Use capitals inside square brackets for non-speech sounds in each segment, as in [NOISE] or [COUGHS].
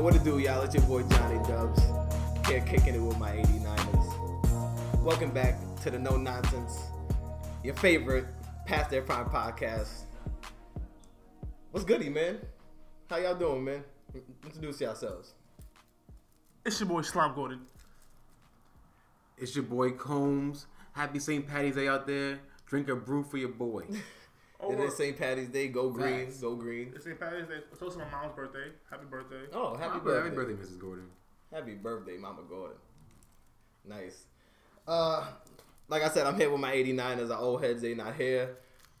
Yo, what to do, y'all? It's your boy Johnny Dubs. Here kicking it with my 89ers. Welcome back to the No Nonsense, your favorite Past Their Prime podcast. What's goody, man? How y'all doing, man? Introduce yourselves. It's your boy Slime Gordon. It's your boy Combs. Happy St. Patty's Day out there. Drink a brew for your boy. [LAUGHS] It is St. Patty's Day. Go green. Facts. Go green. It's St. Patty's Day. It's also my mom's birthday. Happy birthday. Oh, happy Happy birthday. Happy birthday, Mrs. Gordon. Happy birthday, Mama Gordon. Nice. Uh, like I said, I'm here with my 89ers. Our old heads, they not here.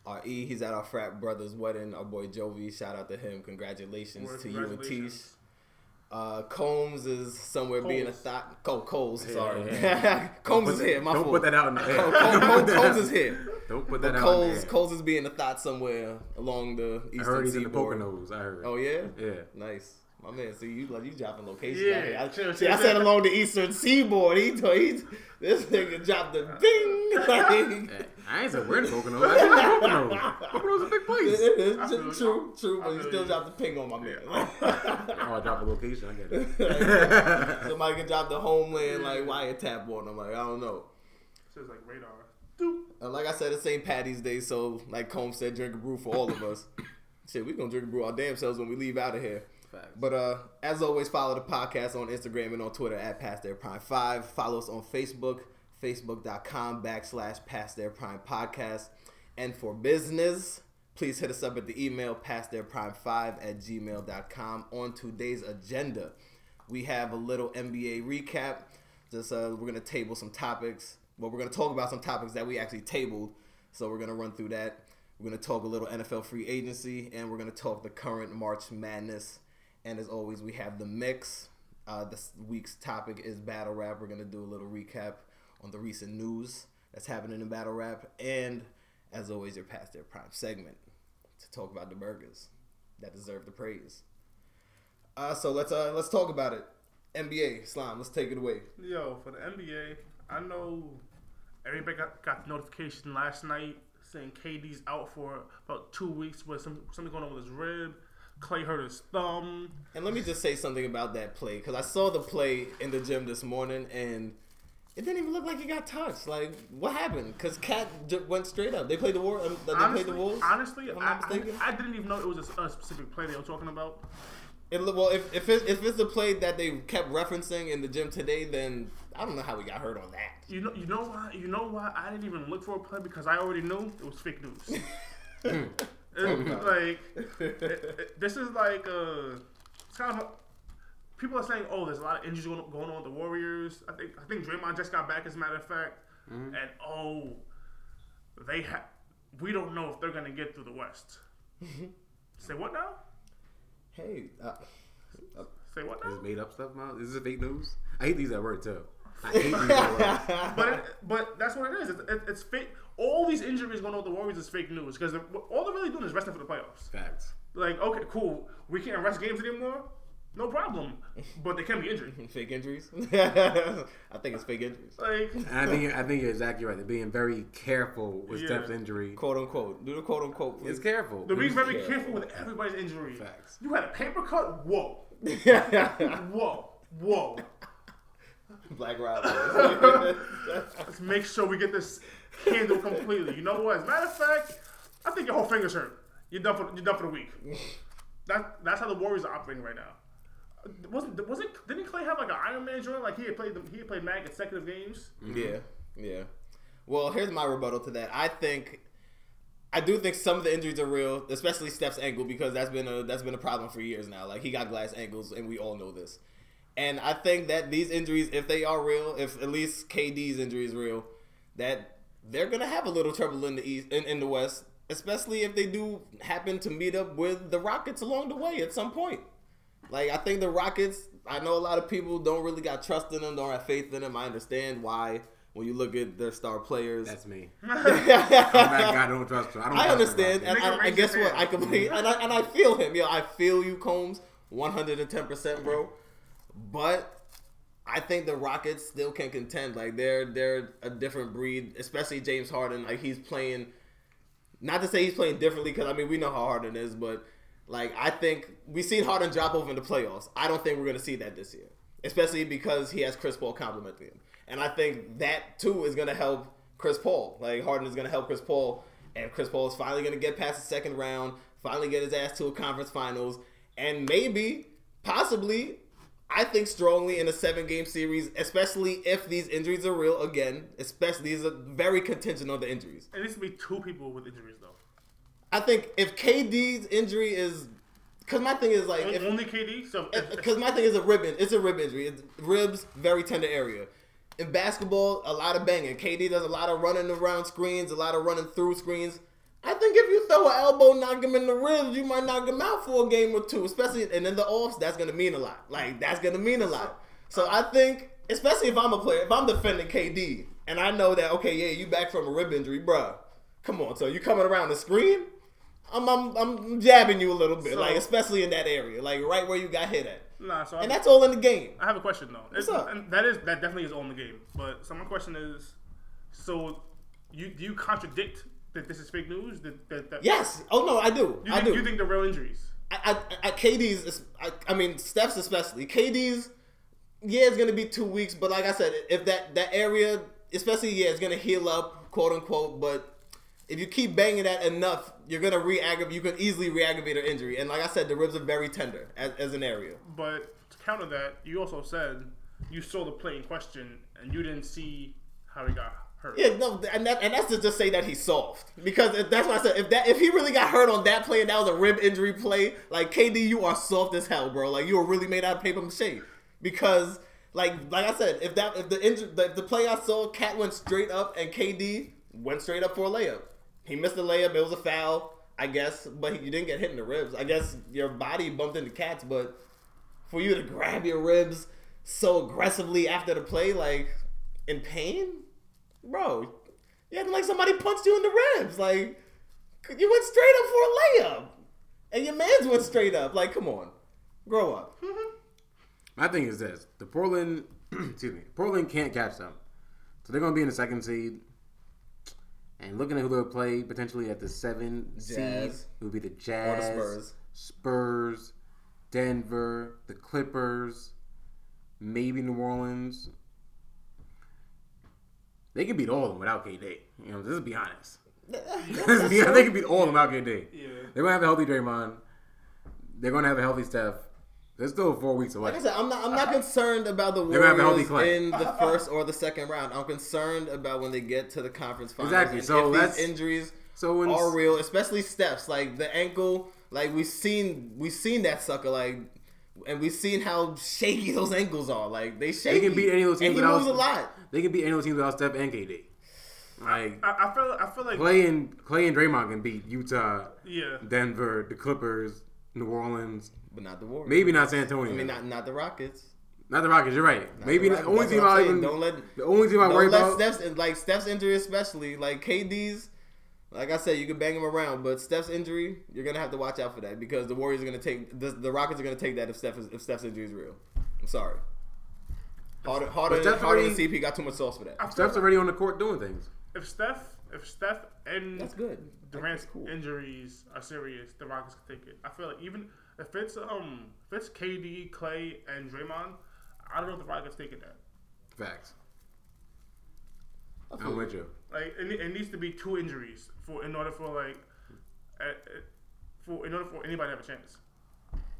Our E, he's at our frat brother's wedding. Our boy Jovi, shout out to him. Congratulations Word, to you and Tish. Uh, Combs is somewhere being a thought. Cole, Coles, Yeah, sorry. yeah. [LAUGHS] Combs Don't is here. My Don't fault. put that out in the air. Cole- Cole- Cole- Coles is here. [LAUGHS] Don't put But out Coles, the. Coles is being a thought somewhere along the I eastern heard he's in the seaboard. Poconos. I heard. Oh yeah, Yeah. Nice, my man. See you like you dropping locations. Yeah, out here. I, chill, see, I said along the eastern seaboard. He he this nigga dropped the ding. [LAUGHS] Like, I ain't said we're in the Poconos. I said the Poconos. Poconos is a big place. it is I true, true, true, but he still dropped the ping on my man. Oh, I dropped a location. I get it. [LAUGHS] Somebody can drop the homeland like wiretap on him. Like I don't know. It's like radar. Doop. Uh, like I said, it's St. Patty's Day, so like Combs said, drink a brew for all of us. [COUGHS] Shit, we gonna drink a brew our damn selves when we leave out of here. Facts. But uh, as always, follow the podcast on Instagram and on Twitter at Past Their Prime Five. Follow us on Facebook, facebook.com backslash Past Their Prime Podcast. And for business, please hit us up at the email past their prime five at gmail.com. On today's agenda, we have a little NBA recap. Just uh, we're gonna table some topics. Well, we're gonna talk about some topics that we actually tabled. So we're gonna run through that. We're gonna talk a little NFL free agency, and we're gonna talk the current March Madness. And as always, we have the mix. Uh, this week's topic is battle rap. We're gonna do a little recap on the recent news that's happening in battle rap, and as always, your past their prime segment to talk about the burgers that deserve the praise. Uh, so let's uh let's talk about it. NBA slime, let's take it away. Yo, for the NBA, I know everybody got, got the notification last night saying KD's out for about two weeks with some something going on with his rib. Clay hurt his thumb. And let me just say something about that play because I saw the play in the gym this morning and it didn't even look like he got touched. Like what happened? Because Cat j- went straight up. They played the war. Um, they Honestly, played the Wolves. honestly, I'm I. I, I didn't even know it was a, a specific play they were talking about. It, well, if if, it, if it's the play that they kept referencing in the gym today, then I don't know how we got hurt on that. You know, you know why? You know why I didn't even look for a play because I already knew it was fake news. [LAUGHS] It- like it- it- this is like uh, it's kind of people are saying, oh, there's a lot of injuries going, going on with the Warriors. I think I think Draymond just got back, as a matter of fact, and oh, they have. We don't know if they're gonna get through the West. [LAUGHS] Say what now? Hey, uh, Say what now? is made up stuff, Miles. Is this fake news? I hate these at work too. I hate these at [LAUGHS] work. But it, but that's what it is. It's, it, it's fake. All these injuries going on with the Warriors is fake news because all they're really doing is resting for the playoffs. Facts. Like, okay, cool. We can't rest games anymore. No problem. [LAUGHS] But they can be injured. [LAUGHS] fake injuries. [LAUGHS] I think it's fake injuries, Like, I think I think you're exactly right. They're being very careful with Yeah. Steph's injury. quote unquote. Do the quote unquote. It's careful. they're being very careful. careful with everybody's injury. Facts. You had a paper cut? Whoa. Whoa. Whoa. Black Robin. Let's make sure we get this handled completely. You know what? As a matter of fact, I think your whole finger's hurt. You're done for you're done for the week. That that's how the Warriors are operating right now. Wasn't wasn't didn't Clay have like an Iron Man joint? Like he had played the, he had played mad consecutive games. Mm-hmm. Yeah, yeah. Well, here's my rebuttal to that. I think, I do think some of the injuries are real, especially Steph's ankle because that's been a that's been a problem for years now. Like he got glass ankles, and we all know this. And I think that these injuries, if they are real, if at least KD's injury is real, that they're gonna have a little trouble in the east in, in the west, especially if they do happen to meet up with the Rockets along the way at some point. Like I think the Rockets, I know a lot of people don't really got trust in them, don't have faith in them. I understand why when you look at their star players. That's me. [LAUGHS] I'm that guy. Don't trust him. I, don't I trust understand, and, I, and guess what? I completely and I, and I feel him. Yo, I feel you, Combs, one hundred and ten percent, bro. But I think the Rockets still can contend. Like they're they're a different breed, especially James Harden. Like he's playing. Not to say he's playing differently, because I mean we know how Harden is, but like I think we've seen Harden drop off in the playoffs. I don't think we're gonna see that this year, especially because he has Chris Paul complimenting him, and I think that too is gonna help Chris Paul. Like Harden is gonna help Chris Paul, and Chris Paul is finally gonna get past the second round, finally get his ass to a conference finals, and maybe, possibly, I think strongly in a seven game series, especially if these injuries are real again. Especially these are very contingent on the injuries. It needs to be two people with injuries though. I think if KD's injury is, because my thing is like, if, Only KD. So because my thing is a rib, it's a rib injury. It's ribs, very tender area. In basketball, a lot of banging. KD does a lot of running around screens, a lot of running through screens. I think if you throw an elbow, knock him in the ribs, you might knock him out for a game or two. Especially and in the offs, that's gonna mean a lot. Like that's gonna mean a lot. So I think, especially if I'm a player, if I'm defending KD, and I know that okay, yeah, you back from a rib injury, bruh. Come on, so you coming around the screen? I'm I'm, I'm jabbing you a little bit, So- like especially in that area, like right where you got hit at. nah, so And I, that's all in the game. I have a question though. What's It's- up? And that is that definitely is all in the game. But so my question is, so you do you contradict that this is fake news? That that, that Yes. Oh no, I do. You I think, do. You think they're real injuries? I, I, I, KD's. I, I mean, Steph's especially. KD's. Yeah, it's gonna be two weeks, but like I said, if that that area, especially yeah, it's gonna heal up, quote unquote. But if you keep banging that enough, you're gonna re-aggravate. You can easily re-aggravate an injury. And like I said, the ribs are very tender as, as an area. But to counter that, you also said you saw the play in question and you didn't see how he got hurt. Yeah, no, and that, and that's to just say that he's soft because if, that's what I said. If that if he really got hurt on that play and that was a rib injury play, like KD, you are soft as hell, bro. Like you were really made out of paper mache. Because like like I said, if that if the injury the, the play I saw, Cat went straight up and KD went straight up for a layup. He missed the layup. It was a foul, I guess, but you didn't get hit in the ribs. I guess your body bumped into Cat's, but for you to grab your ribs so aggressively after the play, like in pain, bro, you acting like somebody punched you in the ribs. Like you went straight up for a layup, and your man's went straight up. Like, come on, grow up. Mm-hmm. My thing is this: the Portland, [CLEARS THROAT] excuse me, Portland can't catch them, so they're gonna be in the second seed. And looking at who they'll play potentially at the seven seed, Jazz. it would be the Jazz, Spurs. Spurs, Denver, the Clippers, maybe New Orleans. They could beat all of them without KD. You know, [LAUGHS] let's be honest. They could beat all of them without KD. Yeah. They're gonna have a healthy Draymond. They're gonna have a healthy Steph. There's still four weeks away. Like I said, I'm not. I'm not uh, concerned about the They're gonna have a healthy Warriors in the [LAUGHS] first or the second round. I'm concerned about when they get to the conference finals. Exactly, And so if that's- these injuries So when are real, especially Steph's. Like the ankle, like we've seen, we've seen that sucker. Like, and we've seen how shaky those ankles are. Like they shaky. they can beat any of those and teams he without moves a lot. They can beat any of those teams without Steph and KD. Like I, I feel I feel like Clay and Clay and Draymond can beat Utah, yeah. Denver, the Clippers, New Orleans. But not the Warriors. Maybe not San Antonio. I mean, not not the Rockets. Not the Rockets. You're right. Not Maybe the the only That's team I'm I saying. even don't let the only team I don't worry let about. Steph's like Steph's injury, especially like KD's. Like I said, you can bang him around, but Steph's injury, you're gonna have to watch out for that because the Warriors are gonna take the, the Rockets are gonna take that if Steph is, if Steph's injury is real. I'm sorry. Harder, harder, But Steph's harder than already- CP got too much sauce for that. I feel Steph's already on the court doing things. if Steph if Steph and That's good. Durant's That's cool. injuries are serious, the Rockets can take it. I feel like even if it's um if it's KD, Clay, and Draymond, I don't know if the Rockets taking that. Facts. I feel I'm you. with you. Like it, it needs to be two injuries for in order for like uh, for in order for anybody to have a chance,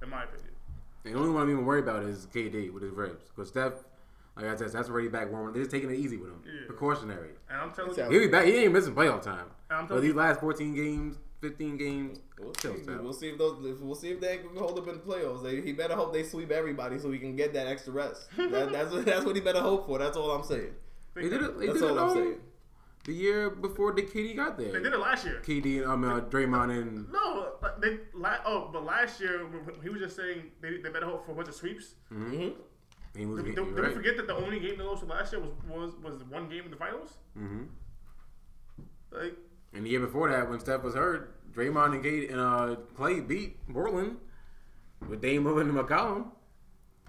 in my opinion. The only one I'm even worried about is KD with his ribs. Because Steph, like I said, that's already back warm. They're just taking it easy with him. Yeah. Precautionary. And I'm telling you. He'll be back. He ain't missing playoff time. And I'm But telling these you, last 14 games, 15 games, We'll see. We'll see if those. If, we'll see if they can hold up in the playoffs. They, he better hope they sweep everybody so he can get that extra rest. [LAUGHS] that, that's what that's what he better hope for. That's all I'm saying. They did it. They That's did it I'm um, saying. the year before the KD got there. they did it last year. KD, I mean, uh, Draymond and No, they la- oh, but last year when- when he was just saying they, they better hope for a bunch of sweeps. Mm-hmm. he was Did, getting did, you did we right. forget that the only game they lost to last year was was was one game in the finals? hmm Like And the year before that, when Steph was hurt, Draymond and Kate and uh, Clay beat Portland with Dame moving to McCollum.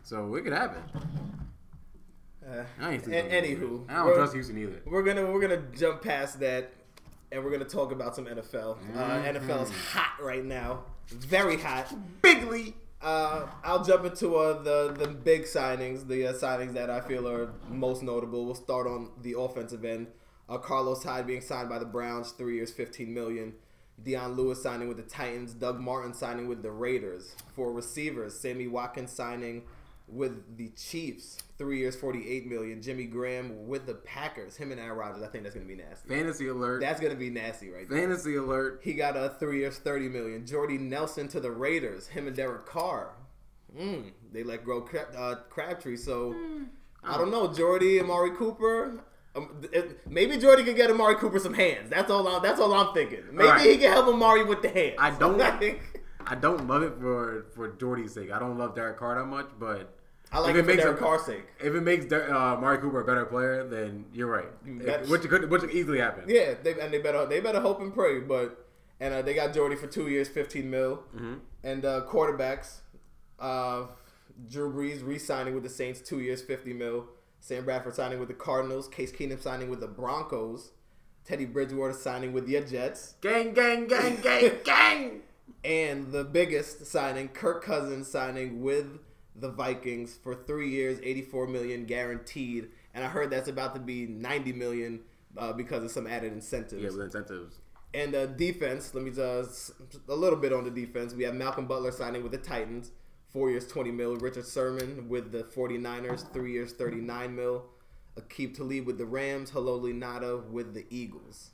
So it could happen. Uh, I ain't anywho, I don't trust Houston either. We're gonna we're gonna jump past that, and we're gonna talk about some NFL. Uh, Mm-hmm. NFL is hot right now, very hot. Bigly. Uh, I'll jump into uh, the the big signings, the uh, signings that I feel are most notable. We'll start on the offensive end. Uh, Carlos Hyde being signed by the Browns, three years, fifteen million. Dion Lewis signing with the Titans. Doug Martin signing with the Raiders. For receivers, Sammy Watkins signing with the Chiefs, three years, forty-eight million. Jimmy Graham with the Packers. Him and Aaron Rodgers. I think that's gonna be nasty. Fantasy alert. That's gonna be nasty, right there. Fantasy alert. He got a three years, thirty million. Jordy Nelson to the Raiders. Him and Derek Carr. Mm, they let go Crab, uh, Crabtree. So I don't know. Jordy, Amari Cooper. Um, it- maybe Jordy can get Amari Cooper some hands. That's all. I'm, that's all I'm thinking. Maybe right. he can help Amari with the hands. I don't. [LAUGHS] I don't love it for for Jordy's sake. I don't love Derek Carr that much, but I like If it, it for makes Derek Carr's sake. if it makes Der- uh, Amari Cooper a better player, then you're right. That's- which could which could easily happen. Yeah, they, and they better they better hope and pray. But and uh, they got Jordy for two years, fifteen mil, Mm-hmm. and uh, quarterbacks. Uh, Drew Brees re-signing with the Saints, two years, fifty mil. Sam Bradford signing with the Cardinals. Case Keenum signing with the Broncos. Teddy Bridgewater signing with the Jets. Gang, gang, gang, gang, [LAUGHS] gang. And the biggest signing, Kirk Cousins signing with the Vikings for three years, eighty-four million guaranteed. And I heard that's about to be ninety million uh, because of some added incentives. Yeah, with incentives. And uh, defense, let me just a little bit on the defense. We have Malcolm Butler signing with the Titans, four years, 20 mil. Richard Sherman with the 49ers, three years, 39 mil. Aqib Talib with the Rams. Haloti Ngata with the Eagles.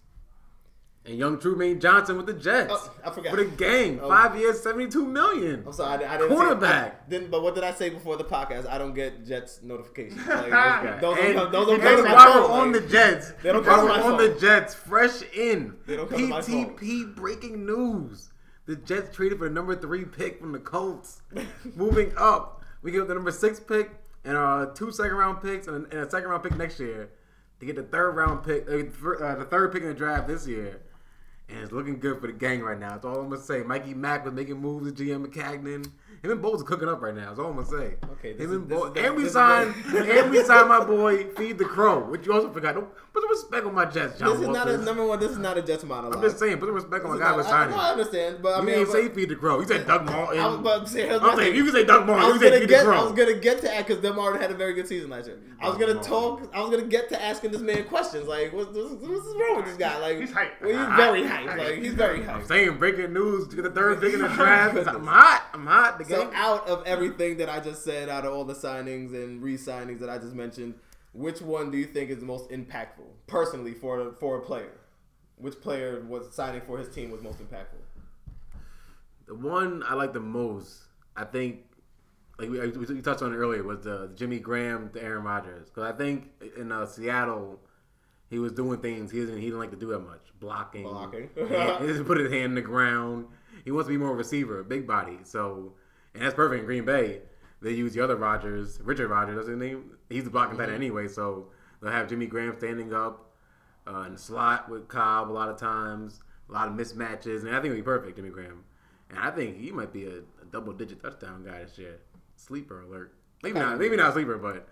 And young Trumaine Johnson with the Jets. Oh, I forgot. For the gang. Oh. Five years, seventy-two million. I'm sorry, I, I didn't. Quarterback. I didn't, but what did I say before the podcast? I don't get Jets notifications. [LAUGHS] Like, those and, don't, those don't and my while phone. we're on the Jets, They don't come to we're my on phone. the Jets, fresh in. They don't come to my phone. PTP breaking news. The Jets traded for the number three pick from the Colts. Moving up. We get the number six pick and uh, two second round picks and a, second round pick next year to get the third round pick, uh, fir- uh, the third pick in the draft this year. And it's looking good for the gang right now. That's all I'm gonna say. Mikey Mack was making moves. With GM Maccagnan. Him and Bowles are cooking up right now. That's all I'm gonna say. Okay, this Him is- and, Bo- and we signed. and we signed my boy Feed the Crow, which you also forgot. Don't put some respect on my Jets, John This is not a number one. This is not a Jets monologue. I'm just saying, put some respect on This my guy not- with I, I understand, but I You mean, didn't but- say Feed the Crow. You said Doug Martin. I was about to say, I'm saying, you can say Doug Martin. You was can say gonna Feed get. the I was gonna get to that because Doug Martin had a very good season last year. I was gonna talk. I was gonna get to asking this man questions like, what's, what's, what's wrong with this guy? Like, He's hyped. Well, he's very hyped. Like, he's very I'm saying breaking news. The third pick in the draft. I'm hot. I'm hot. The So game. out of everything that I just said, out of all the signings and re-signings that I just mentioned, which one do you think is the most impactful, personally, for for a player? Which player was signing for his team was most impactful? The one I like the most, I think, like we, we touched on it earlier, was the Jimmy Graham to Aaron Rodgers. Because I think in uh, Seattle, he was doing things he didn't he didn't like to do that much, blocking, Blocking. hand- [LAUGHS] he just put his hand in the ground. He wants to be more receiver, big body. So, and that's perfect in Green Bay. They use the other Rodgers, Richard Rodgers, that's his name. He's the blocking tight anyway. So they'll have Jimmy Graham standing up uh, in the slot with Cobb a lot of times, a lot of mismatches, and I think it'll be perfect, Jimmy Graham. And I think he might be a, a double-digit touchdown guy this year. Sleeper alert. Maybe not. Maybe not sleeper, but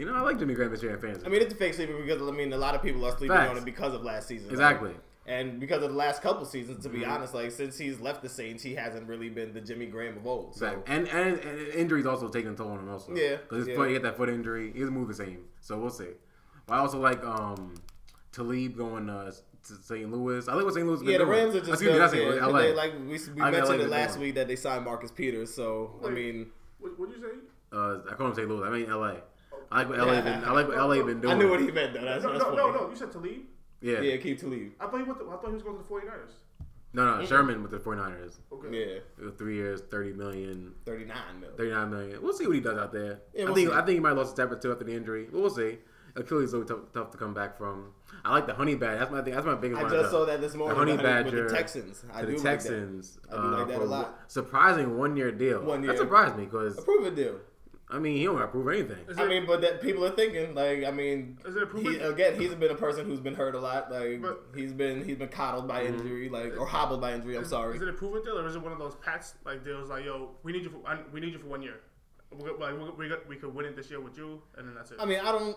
you know I like Jimmy Graham this year in fantasy. I mean, it's a fake sleeper because I mean a lot of people are sleeping Facts. on it because of last season. exactly. And because of the last couple seasons, to be Mm-hmm. honest, like since he's left the Saints, he hasn't really been the Jimmy Graham of old. So Exactly. And, and and injuries also taking a toll on him also. Yeah, because his yeah. he had that foot injury. He doesn't move the same, so we'll see. But I also like um Talib going uh, to St. Louis. I like what St. Louis. has been yeah, the doing. Rams are just Excuse me, good. not Yeah, LA. they, like we, we I mentioned LA it last week that they signed Marcus Peters. So I mean, What would you say? uh, I call him St. Louis. I mean LA. I like what LA been. I like what LA been doing. I knew what he meant though. That's, no, that's no, funny. no, no. You said to leave. Yeah. Yeah, keep to leave. I thought he went. To, I thought he was going to the 49ers. No, no. Sherman with the 49ers. Okay. Yeah, Three years, thirty million. Thirty nine. Thirty nine million. We'll see what he does out there. Yeah, I we'll think see. I think he might have lost a step or two after the injury. But we'll see. Achilles is tough, tough to come back from. I like the honey badger. That's my thing. That's my biggest. I one. just saw that this morning. honey with the- with badger the Texans. I to do the like that. Texans. I do like uh, that for a lot. Surprising one year deal. One year. That surprised me because A prove it deal. I mean he don't got to prove anything. Is I mean, but that people are thinking like I mean, Is it he, again he's been a person who's been hurt a lot. Like But- he's been he's been coddled by Mm-hmm. injury, like or hobbled by injury. I'm Is- sorry. Is it a proven deal or is it one of those pats like deals like, yo, we need you for we need you for one year? we could, like, we, we, could, we could win it this year with you, and then that's it. I mean, I don't.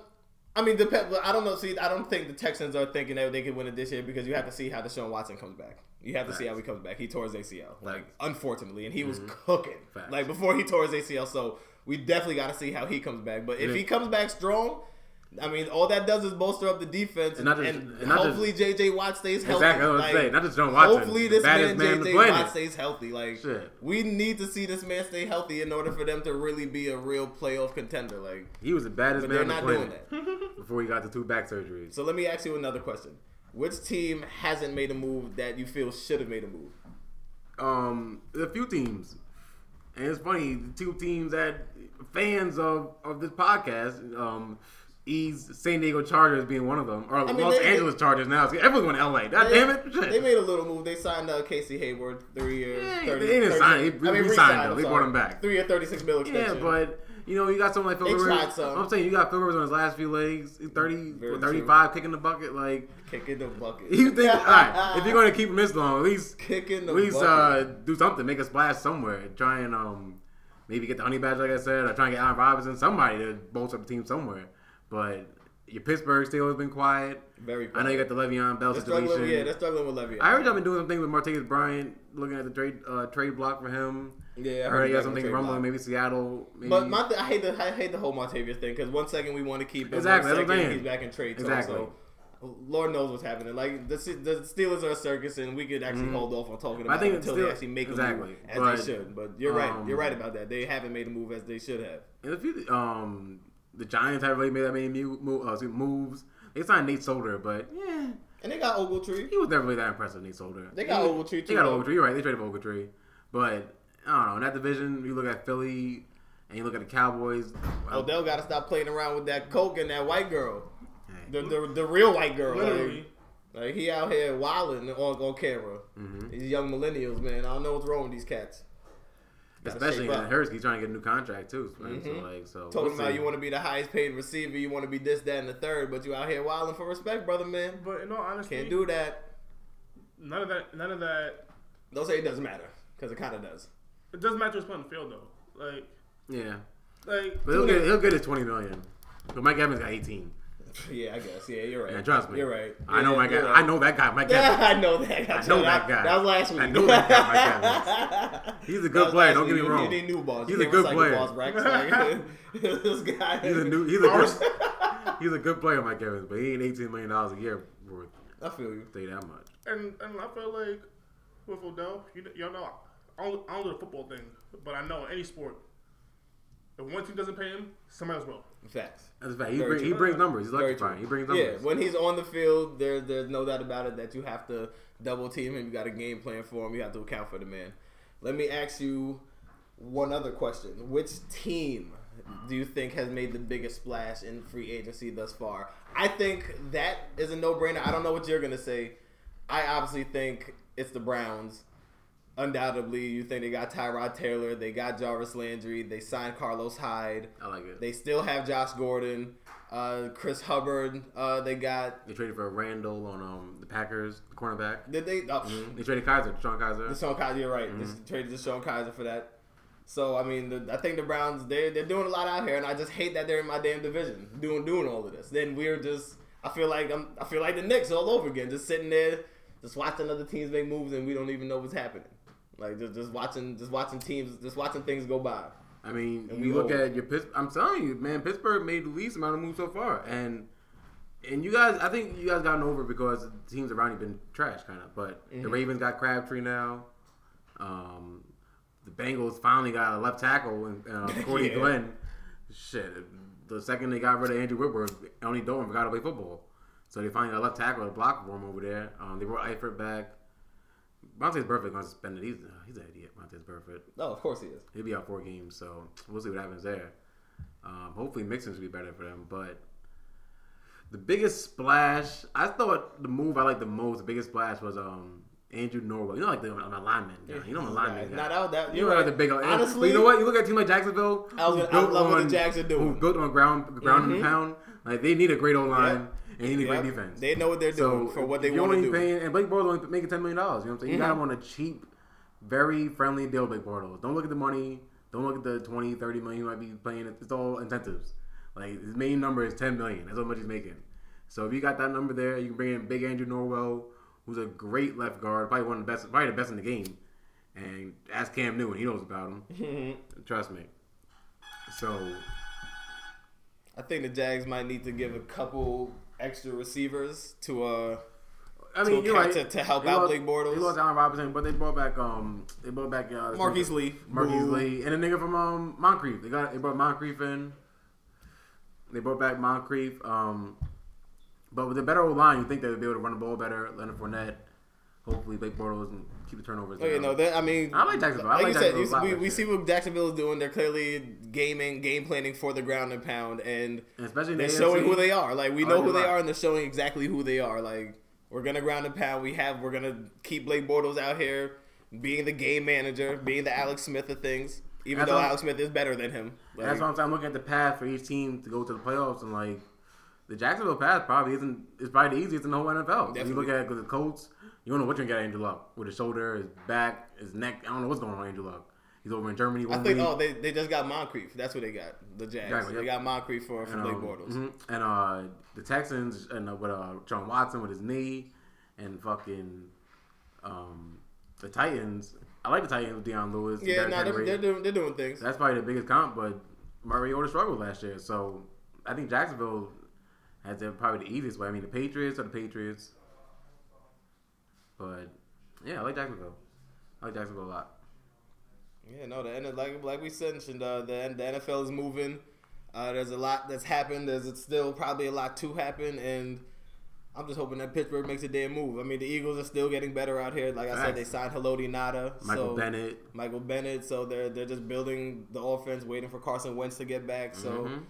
I mean, depend. I don't know. See, I don't think the Texans are thinking that they could win it this year because you have to see how Deshaun Watson comes back. You have to see how he comes back. He tore his ACL, like unfortunately, and he was cooking Facts. like before he tore his ACL. So we definitely got to see how he comes back. But if Yeah. he comes back strong. I mean, all that does is bolster up the defense, and, just- and and not just- hopefully J.J. Watt stays healthy. Exactly, Like, gonna not just Deshaun Watson, Hopefully, this man man J.J. Watt stays healthy. Like, Shit. we need to see this man stay healthy in order for them to really be a real playoff contender. Like, He was the baddest man they're not doing that. [LAUGHS] [LAUGHS] before he got the two back surgeries. So let me ask you another question: Which team hasn't made a move that you feel should have made a move? um, a few teams, and it's funny. The two teams that fans of of this podcast, um, E's San Diego Chargers being one of them, or mean, Los they- Angeles Chargers now. Everyone's going to LA. God They- damn it! They made a little move. They signed uh, Casey Hayward, three years, Yeah, 30, they didn't 30 sign- he- I mean, re-signed him. They brought him back. Three year, thirty-six mil yeah, extension. but you know you got someone like Phil Rivers. I'm saying you got Phil Rivers on his last few legs. He's 30, Very what, 35, kicking the bucket. Like kicking the bucket. you think, all right, [LAUGHS] if you're going to keep him this long, at least kicking the bucket at least bucket. uh, do something, make a splash somewhere. Try and um, maybe get the honey badge, like I said, or try and get Allen Robinson, somebody to bolster up the team somewhere. But your Pittsburgh still has been quiet. Very. I know you got the Le'Veon Bell They're situation. Yeah, they're struggling with Levy. I heard y'all been doing something with Martavis Bryant, looking at the trade uh, trade block for him. Yeah, I heard you got something rumbling, block. maybe Seattle. Maybe. But my th- I hate the I hate the whole Martavis thing because one second we want to keep him, Exactly, one that's what I'm second he's back in trade. Exactly. So Lord knows what's happening. Like the the Steelers are a circus, and we could actually hold off on talking Mm-hmm. I about think it until still- they actually make a move as but, they should. But you're right. um, You're right about that. They haven't made a move as they should have. And if you, um, the Giants haven't really made that many mu- uh, moves. They signed Nate Solder, but yeah, And they got Ogletree. he was never really that impressive. Nate Solder. They got he, Ogletree, They got. Ogletree. You're right. They traded for Ogletree, but I don't know. In that division, you look at Philly and you look at the Cowboys. Odell got to stop playing around with that coke and that white girl, the the, the real white girl. Literally. Like, like he out here wilding on on camera. Mm-hmm. These young millennials, man. I don't know what's wrong with these cats. Gotta especially shape in up. Hurst, he's trying to get a new contract too. right? So Mhm. like, so Talking we'll about see. you want to be the highest paid receiver, you want to be this, that, and the third, but you out here wilding for respect, brother, man. But in all honesty, Can't do that. none of that. None of that. Don't say it doesn't matter, because it kind of does. It doesn't matter what's put on the field though. Like, yeah, like but he'll get he'll get his twenty million. But Mike Evans got eighteen. Yeah, I guess. Yeah, you're right. Yeah, trust me. You're right. I know Yeah, my guy. right. I know that guy, Mike Yeah, Evans. [LAUGHS] I know that. Guy. I know that guy. That was last week. I know that guy, Mike He's a good player. Don't get me You wrong. need new balls. He's a good player. Balls, Rex. [LAUGHS] This guy. He's a new. He's a Ours- good. he's a good player, Mike Evans, but he ain't eighteen million dollars a year worth. I feel you. Say that much. and and I feel like with Odell, you you know, I don't, I don't do the football thing, but I know any sport. If one team doesn't pay him, somebody else will. Facts. That's a fact. He, bring, he brings numbers. He's electrifying. He brings numbers. Yeah, when he's on the field, there, there's no doubt about it that you have to double team him. You got a game plan for him. You have to account for the man. Let me ask you one other question. Which team do you think has made the biggest splash in free agency thus far? I think that is a no-brainer. I don't know what you're gonna say. I obviously think it's the Browns. Undoubtedly, you think they got Tyrod Taylor, they got Jarvis Landry, they signed Carlos Hyde. I like it. They still have Josh Gordon, uh, Chris Hubbard. Uh, they got They traded for Randall on um the Packers, the cornerback. did they? Oh, They traded Kizer, Sean Kizer. Deshaun Kizer. You're right. Mm-hmm. They traded Deshaun Kizer for that. So I mean, the, I think the Browns they they're doing a lot out here, and I just hate that they're in my damn division doing doing all of this. Then we're just I feel like I'm I feel like the Knicks all over again, just sitting there, just watching other teams make moves, and we don't even know what's happening. Like just just watching just watching teams just watching things go by. I mean, And you we look old. at your Pittsburgh. I'm telling you, man, Pittsburgh made the least amount of moves so far, and and you guys, I think you guys gotten over because the teams around you been trash, kind of. But Mm-hmm. the Ravens got Crabtree now. Um, the Bengals finally got a left tackle and uh, [LAUGHS] Cordy Yeah. Glenn. Shit, the second they got rid of Andrew Whitworth, Andy Dalton forgot to play football. So they finally got a left tackle to block for him over there. Um, they brought Eifert back. Vontaze Burfict on suspended. He's uh, he's an idiot. Vontaze Burfict. Oh, of course he is. He'll be out four games, so we'll see what happens there. Um, hopefully, Mixon should be better for them. But the biggest splash, I thought the move I liked the most, the biggest splash was um, Andrew Norwell. You know, like the I'm a lineman guy. You know, I'm a lineman guy. Not out that. You You're know, right. the big. Honestly, but you know what? You look at a team like Jacksonville. I was gonna- I built love what the on- Jags doing. Who's built on ground, ground and Mhm. pound. Like they need a great O line Yep. And they need a Yep. great defense. They know what they're doing So for what they want to do. Paying, and Blake Bortles only making ten million dollars. You know what I'm saying? You got Mhm. him on a cheap, very friendly deal, Blake Bortles. Don't look at the money. Don't look at the 20, 30 million he might be playing. It's all incentives. Like his main number is 10 million. That's how much he's making. So if you got that number there, you can bring in Big Andrew Norwell, who's a great left guard, probably one of the best, probably the best in the game. And ask Cam Newton, he knows about him. Trust me. So I think the Jags might need to give a couple extra receivers to uh I mean, you're right. to- to help They out lost- Blake Bortles. They lost Allen Robinson, but they brought back um they brought back uh, Marquise Lee. Marquise Lee, and a nigga from um Moncrief. They got they brought Moncrief in. They brought back Moncrief. Um, but with a better old line, you think they would be able to run the ball better. Leonard Fournette, hopefully Blake Bortles and keep the turnovers. Oh, you down. know, that, I mean, I like Jacksonville. I like, like you said, you, we, we see what Jacksonville is doing. They're clearly gaming, game planning for the ground and pound, and And especially they're the showing who they are. Like we know who they are, and they're showing exactly who they are. Like we're gonna ground and pound. We have. We're gonna keep Blake Bortles out here being the game manager, being the Alex Smith of things. Even That's though Alex Smith is better than him. Like, That's what I'm saying. I'm looking at the path for each team to go to the playoffs, and like the Jacksonville path probably isn't is probably the easiest in the whole NFL. If you look at the Colts, you don't know what gonna get Andrew Luck with his shoulder, his back, his neck. I don't know what's going on with Andrew Luck. He's over in Germany. I think. week. Oh, they, they just got Moncrief. That's what they got. The Jags. Exactly, They got Moncrief for, for and, Blake um, Bortles. mhm. and uh, the Texans and uh, with uh, John Watson with his knee, and fucking um, the Titans. I like the Titans with Dion Lewis. Yeah, no, they're, they're doing they're doing things. That's probably the biggest comp, but Mariota struggled last year. So I think Jacksonville has probably the easiest way. I mean, the Patriots are the Patriots. But yeah, I like Jacksonville. I like Jacksonville a lot. Yeah, no, the like like we said, uh, the the NFL is moving. Uh, there's a lot that's happened. There's still probably a lot to happen, and I'm just hoping that Pittsburgh makes a damn move. I mean, the Eagles are still getting better out here. Like I said, they signed Haloti Ngata, Michael so, Bennett. Michael Bennett. So they're they're just building the offense, waiting for Carson Wentz to get back. So Mhm.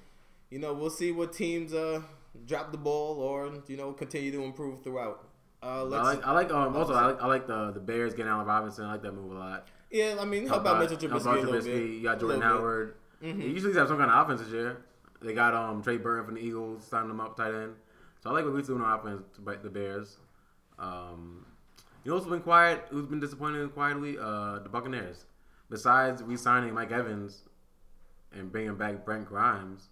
you know, we'll see what teams uh drop the ball or you know continue to improve throughout. Uh, I like. I like. Um, also, I like. I like the the Bears getting Allen Robinson. I like that move a lot. yeah, I mean, how about Mitchell how Trubisky about a little Trubisky? You got Jordan. Howard. Mhm. They usually have some kind of offense this year. They got um Trey Burton from the Eagles, signed him up tight end. So I like what we're doing on offense to bite the Bears. Um, you know who's been quiet? Who's been disappointed quietly? Uh, the Buccaneers. Besides re-signing Mike Evans and bringing back Brent Grimes,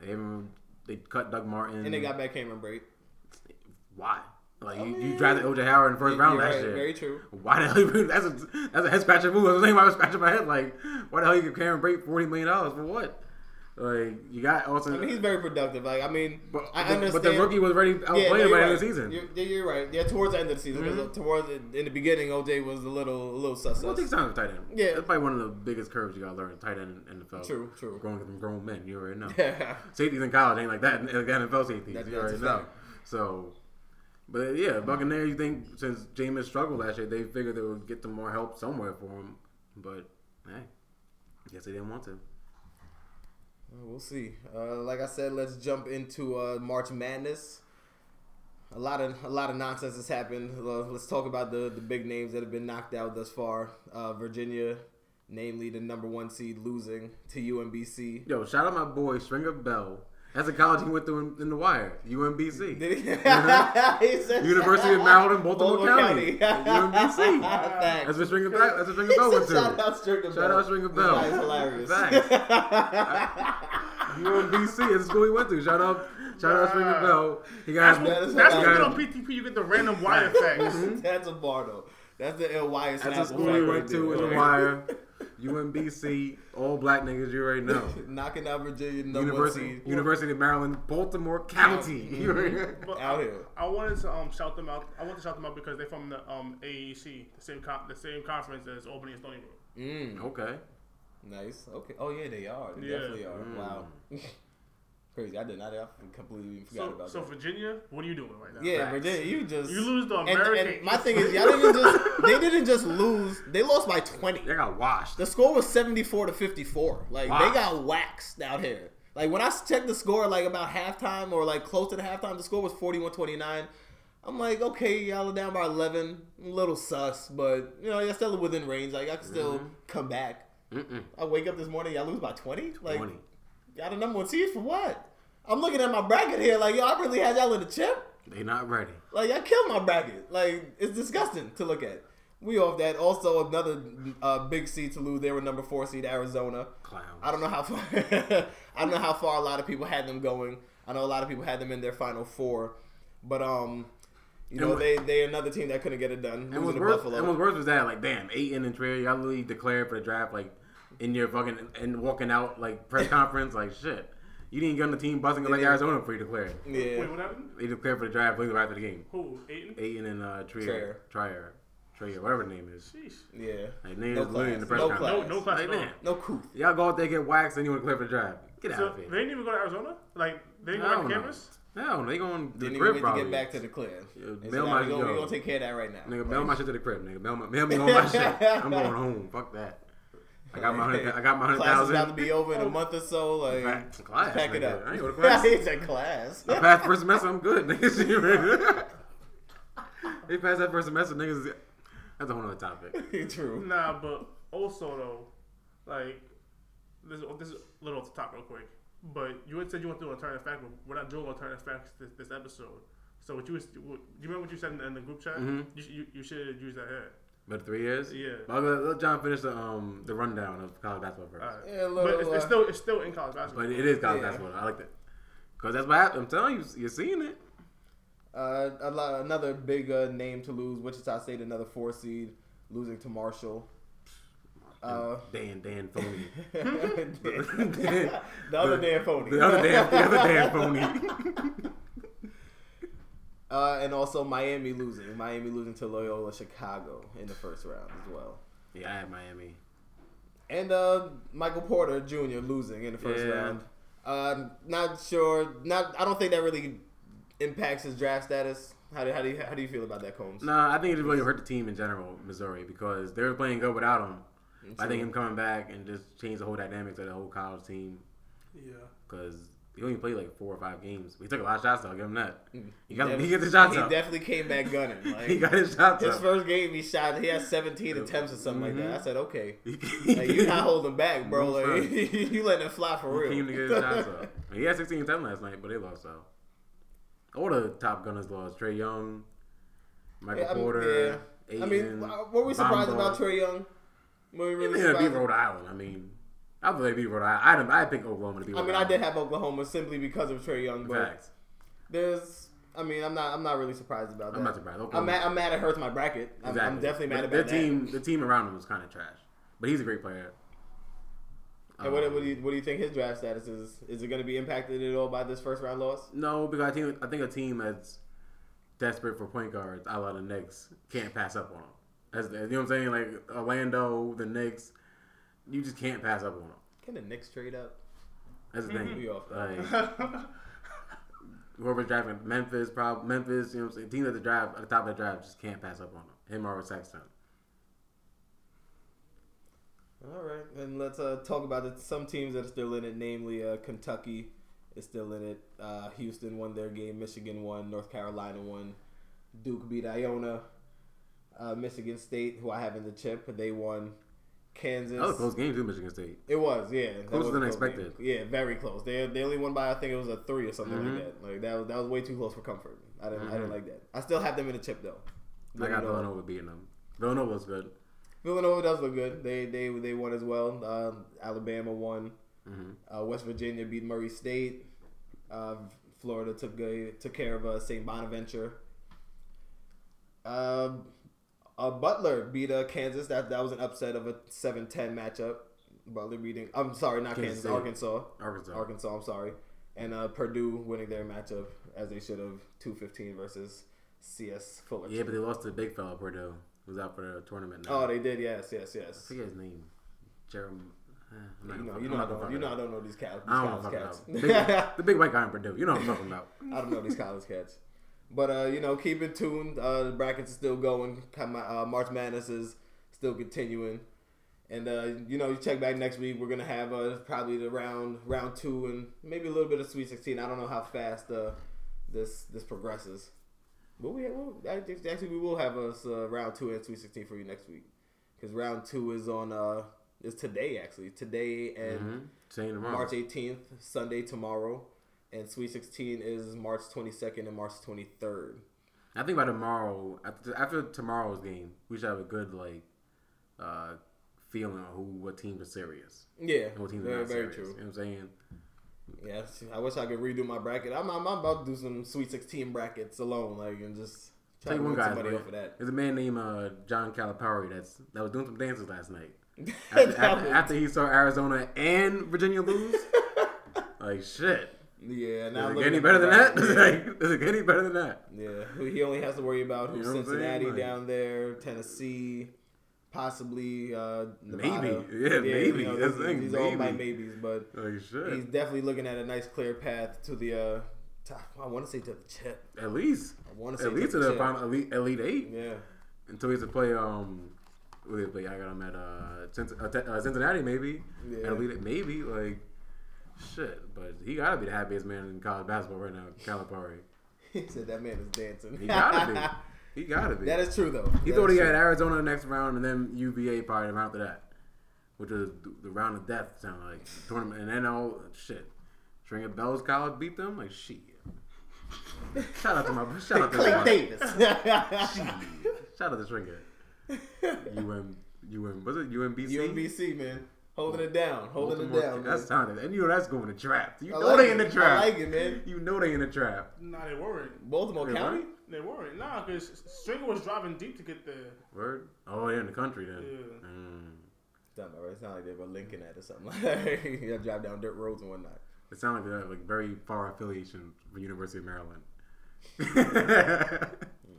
they haven't, they cut Doug Martin. And they got back Cameron Brate. why? Like you, you mean, drafted OJ Howard in the first round last right, year. Very true. Why the hell? You, [LAUGHS] that's a that's a head scratcher move. That's the thing why I was scratching my head. Like, why the hell you give Cameron Brate forty million dollars for what? Like, you got also. I mean, he's very productive. Like, I mean, but, I understand. but the rookie was already outplayed yeah, no, by you're the end of the season. You're, you're right. Yeah, towards the end of the season, Mhm. towards the, in the beginning, OJ was a little, a little sus. Well, it takes time tight end. Yeah. that's probably one of the biggest curves you gotta learn. Tight end in the NFL. True, true. Growing from grown men, you already know. Yeah. [LAUGHS] Safeties in college ain't like that. the NFL safeties, That- you already know. So, but yeah, Buccaneers. You think since Jameis struggled last year, they figured they would get some more help somewhere for him. But hey, guess they didn't want to. We'll see. Uh, like I said, let's jump into uh, March Madness. A lot of a lot of nonsense has happened. Let's talk about the the big names that have been knocked out thus far. Uh, Virginia, namely the number one seed, losing to UMBC. Yo, shout out my boy Stringer Bell. That's a college he went through in, in the wire, UMBC. [LAUGHS] Did he? Mhm. [LAUGHS] He University of [LAUGHS] Maryland, Baltimore, County. County. UMBC. That's what Stringer Bell. That's what Stringer Bell went to. Shout out Stringer Bell. Shout out Stringer Bell. That is hilarious. UMBC. That's the school he went to. Shout out, shout out Stringer Bell. He got. That is That's he what on PTP. You get the random wire facts. That's a bar though. That's the ill wire That's the school right went to in the wire. UMBC. All black niggas. You already know. [LAUGHS] Knocking out Virginia, number University, one. University of Maryland, Baltimore County. You already know. But Out I, here. I wanted to um shout them out. I want to shout them out because they're from the um AEC, the same con- the same conference as Albany and Stony Brook. Mm, Okay. nice. Okay. Oh yeah, they are. They Yeah. definitely are. Mm. Wow. [LAUGHS] Crazy. I did not. I completely forgot So, about so that. Virginia, what are you doing right now? Yeah, Facts. Virginia, you just You lose the and, American. and my thing is, y'all didn't just [LAUGHS] they didn't just lose. They lost by twenty. They got washed. The score was seventy four to fifty four. Like Wow. they got waxed out here. Like when I checked the score, like about halftime or like close to the halftime, the score was 41-29. I'm like, okay, y'all are down by eleven. A little sus, but you know, you're still within range. Like I can still Mhm. come back. Mm-mm. I wake up this morning, y'all lose by twenty. Like 20. Y'all the number one seed for what? I'm looking at my bracket here, like yo, I really had y'all in the chip. They not ready. Like I killed my bracket. Like it's disgusting to look at. we off that. Also, another uh, big seed to lose. They were number four seed Arizona. Clowns. I don't know how far. [LAUGHS] I don't know how far a lot of people had them going. I know a lot of people had them in their final four, but um, you know they they another team that couldn't get it done. And what's worse, Buffalo. and what's worse was that, like, damn, Ayton and Trey, y'all literally declared for the draft, like, in your fucking, and walking out, like, press [LAUGHS] conference, like, shit. You didn't get on the team busting like Yeah. Arizona before you declared. yeah, Wait, what happened? They declared for the draft literally right after the game. Who? Ayton? Ayton and uh, Trier. Trier. Trier. Trier, whatever the name is. Sheesh. yeah. Like, name No is literally in the press No conference. No, no class Like, at man, No coup. y'all go out there get waxed and you want to declare for the draft. Get So out of here. they here. didn't even go to Arizona. Like they didn't I go don't back to know. campus. No, they going to the Didn't even crib wait probably. to get back to the clear. Yeah, They said, mail "Nah, my- we gonna, we gonna take care of that right now. Nigga, mail my shit to the crib, nigga. Mail, my, mail me all my [LAUGHS] shit. I'm going home. Fuck that. I got my hundred. I got my hundred Class is about to be over in a month or so. Like, Class, class, pack it up. I ain't go to [LAUGHS] class. he said class. I passed first semester. I'm good. Niggas, [LAUGHS] they passed that first semester. Niggas, that's a whole other topic. [LAUGHS] True. Nah, but also though, like this this is a little off the top real quick. But you had said you want to do alternative fact, but we're not doing alternative facts this, this episode. So what you was, what, do you remember what you said in, the- in the group chat? Mhm. You, you you should use that here. But three years. Yeah. But let, let John finish the um the rundown of college basketball first. Alright. Yeah, a But it's, it's uh, still it's still in college basketball. But it is college Yeah. basketball. I like that. Cause that's what happened. I'm telling you, you're seeing it. Uh, a lot, another big uh, name to lose. Wichita State, another four seed, losing to Marshall. Uh, Dan, Dan, phony. [LAUGHS] [LAUGHS] the other Dan phony. The other Dan, the other Dan, phony. [LAUGHS] Uh, and also Miami losing. Miami losing to Loyola Chicago in the first round as well. Yeah, I had Miami. And uh, Michael Porter Jr. losing in the first Yeah. round. Uh, not sure. Not. I don't think that really impacts his draft status. How do, how do you how do you feel about that, Combs? Nah, I think it really hurt the team in general, Missouri, because they were playing good without him. I think him coming back and just change the whole dynamics of the whole college team yeah. because he only played like four or five games. He took a lot of shots though. I'll give him that. Mm. He got he get the shots He up. definitely came back gunning. [LAUGHS] he Like got his shots his up. first game, he shot. He had 17 attempts or something like that. I said, okay, [LAUGHS] like, you're not holding back, bro. Like [LAUGHS] you letting it fly for He real. came to get his shots up. He had 16 and 10 last night, but they lost though. All the top gunners lost. Trae Young, Michael Yeah, I mean, Porter. yeah. I mean, were we surprised about Trae Young? Were we really didn't beat? Rhode Island. I mean, I they beat Rhode Island. I, I pick Oklahoma to I Rhode mean, I did have Oklahoma simply because of Trae Young, but Facts. there's. I mean, I'm not. I'm not really surprised about that. I'm not surprised. I'm mad. I'm mad. It hurts my bracket. I'm, I'm definitely mad But about that. team. The team around him was kind of trash, but he's a great player. And what, Um, what do you what do you think his draft status is? Is it going to be impacted at all by this first round loss? No, because I think I think a team that's desperate for point guards, a la the Knicks, can't pass up on them. As, you know what I'm saying? Like Orlando, the Knicks, you just can't pass up on them. Can the Knicks trade up? That's the thing. We off that. Like whoever's driving Memphis, probably Memphis, you know what I'm saying? Teams at the draft, at the top of the drive just can't pass up on them. Him or Sexton. All right, and let's uh, talk about the, some teams that are still in it. Namely, uh, Kentucky is still in it. Uh, Houston won their game. Michigan won. North Carolina won. Duke beat Iona. Uh, Michigan State, who I have in the chip, they won. Kansas. That was a close game too, Michigan State. It was, yeah. Closer than expected. game. Yeah, very close. They they only won by I think it was a three or something Mhm. like that. Like that was that was way too close for comfort. I didn't I didn't Mhm. like that. I still have them in the chip though. I got Villanova beating them. Villanova was good. Villanova does look good. They they they won as well. Uh, Alabama won. hmm Uh, West Virginia beat Murray State. Uh, Florida took took care of uh, St. Bonaventure. Um, uh, Butler beat uh, Kansas. That that was an upset of a 7-10 matchup. Butler beating. I'm sorry, not Kansas Kansas. Arkansas. Arkansas. Arkansas. I'm sorry. And uh, Purdue winning their matchup as they should have. 215 versus CS Fullerton. Yeah, but they lost to the big fella Purdue, who's out for the tournament now. oh, they did. Yes, yes, I yes. forget his name. Jeremy. eh, You know, you know, I don't, you know, I don't know these cats. I don't These college cats. cats. Big, the big white guy in [LAUGHS] Purdue. You know what I'm talking about. I don't know these college cats. But uh, you know, keep it tuned. Uh, the brackets are still going. Uh, March Madness is still continuing, and uh, you know, you check back next week. We're gonna have uh, probably the round round two and maybe a little bit of Sweet Sixteen. I don't know how fast uh, this this progresses. But we we'll, actually we will have us uh, round two and Sweet Sixteen for you next week because round two is on uh is today actually today and. Mm-hmm. March 18th, Sunday tomorrow, and Sweet 16 is March 22nd and March 23rd. I think by tomorrow, after, after tomorrow's game, we should have a good like uh, feeling on who what teams are serious. Yeah, and What teams are very not very serious. true. You know what I'm saying? Yes, I wish I could redo my bracket. I'm, I'm, I'm about to do some Sweet 16 brackets alone, like, and just try Tell to you one guy, somebody off of that. there's a man named uh, John Calipari that's that was doing some dances last night. [LAUGHS] After, after, after he saw Arizona and Virginia lose, [LAUGHS] like shit. Yeah, now Does it get any better than that? [LAUGHS] Does it, does it get any better than that? Yeah, he only has to worry about who You know what I'm saying? Cincinnati Like- down there, Tennessee, possibly uh, Nevada. Maybe. Yeah, maybe. You know, That's these, the thing, these all my maybes, but Like he's definitely looking at a nice clear path to the. Uh, top, I want to say to the chip. At least, I want to say at least to the the final elite, elite eight Yeah, until he has to play. Um, who they play? I got him at uh, uh, uh, Cincinnati, maybe. Yeah. At elite, maybe. Like shit, but he gotta be the happiest man in college basketball right now, Calipari. [LAUGHS] he said that man is dancing. He gotta be. [LAUGHS] He gotta be. that is true though. He That thought he had. Arizona the next round and then UVA probably the round after that, which was the round of death. Sound like tournament, and then all shit. Stringer Bells College beat them like shit. Shout out to my shout out to Clay my, Davis. shout out to Stringer. [LAUGHS] UM UM was it UMBC? UMBC man, holding it down, holding it down. That's man. sounded, and you know that's going to trap. You I know like they it. in the trap. I trap. like it, man. You know they in the trap. Nah, they weren't. Baltimore They County. weren't? They weren't. Nah, because Stringer was driving deep to get there. Word. Oh, they're in the country then. Yeah. Mm. Something right. It's not like they were linking at or something [LAUGHS] like that. you gotta drive down dirt roads and whatnot. It sounds like they have like very far affiliation for University of Maryland. [LAUGHS]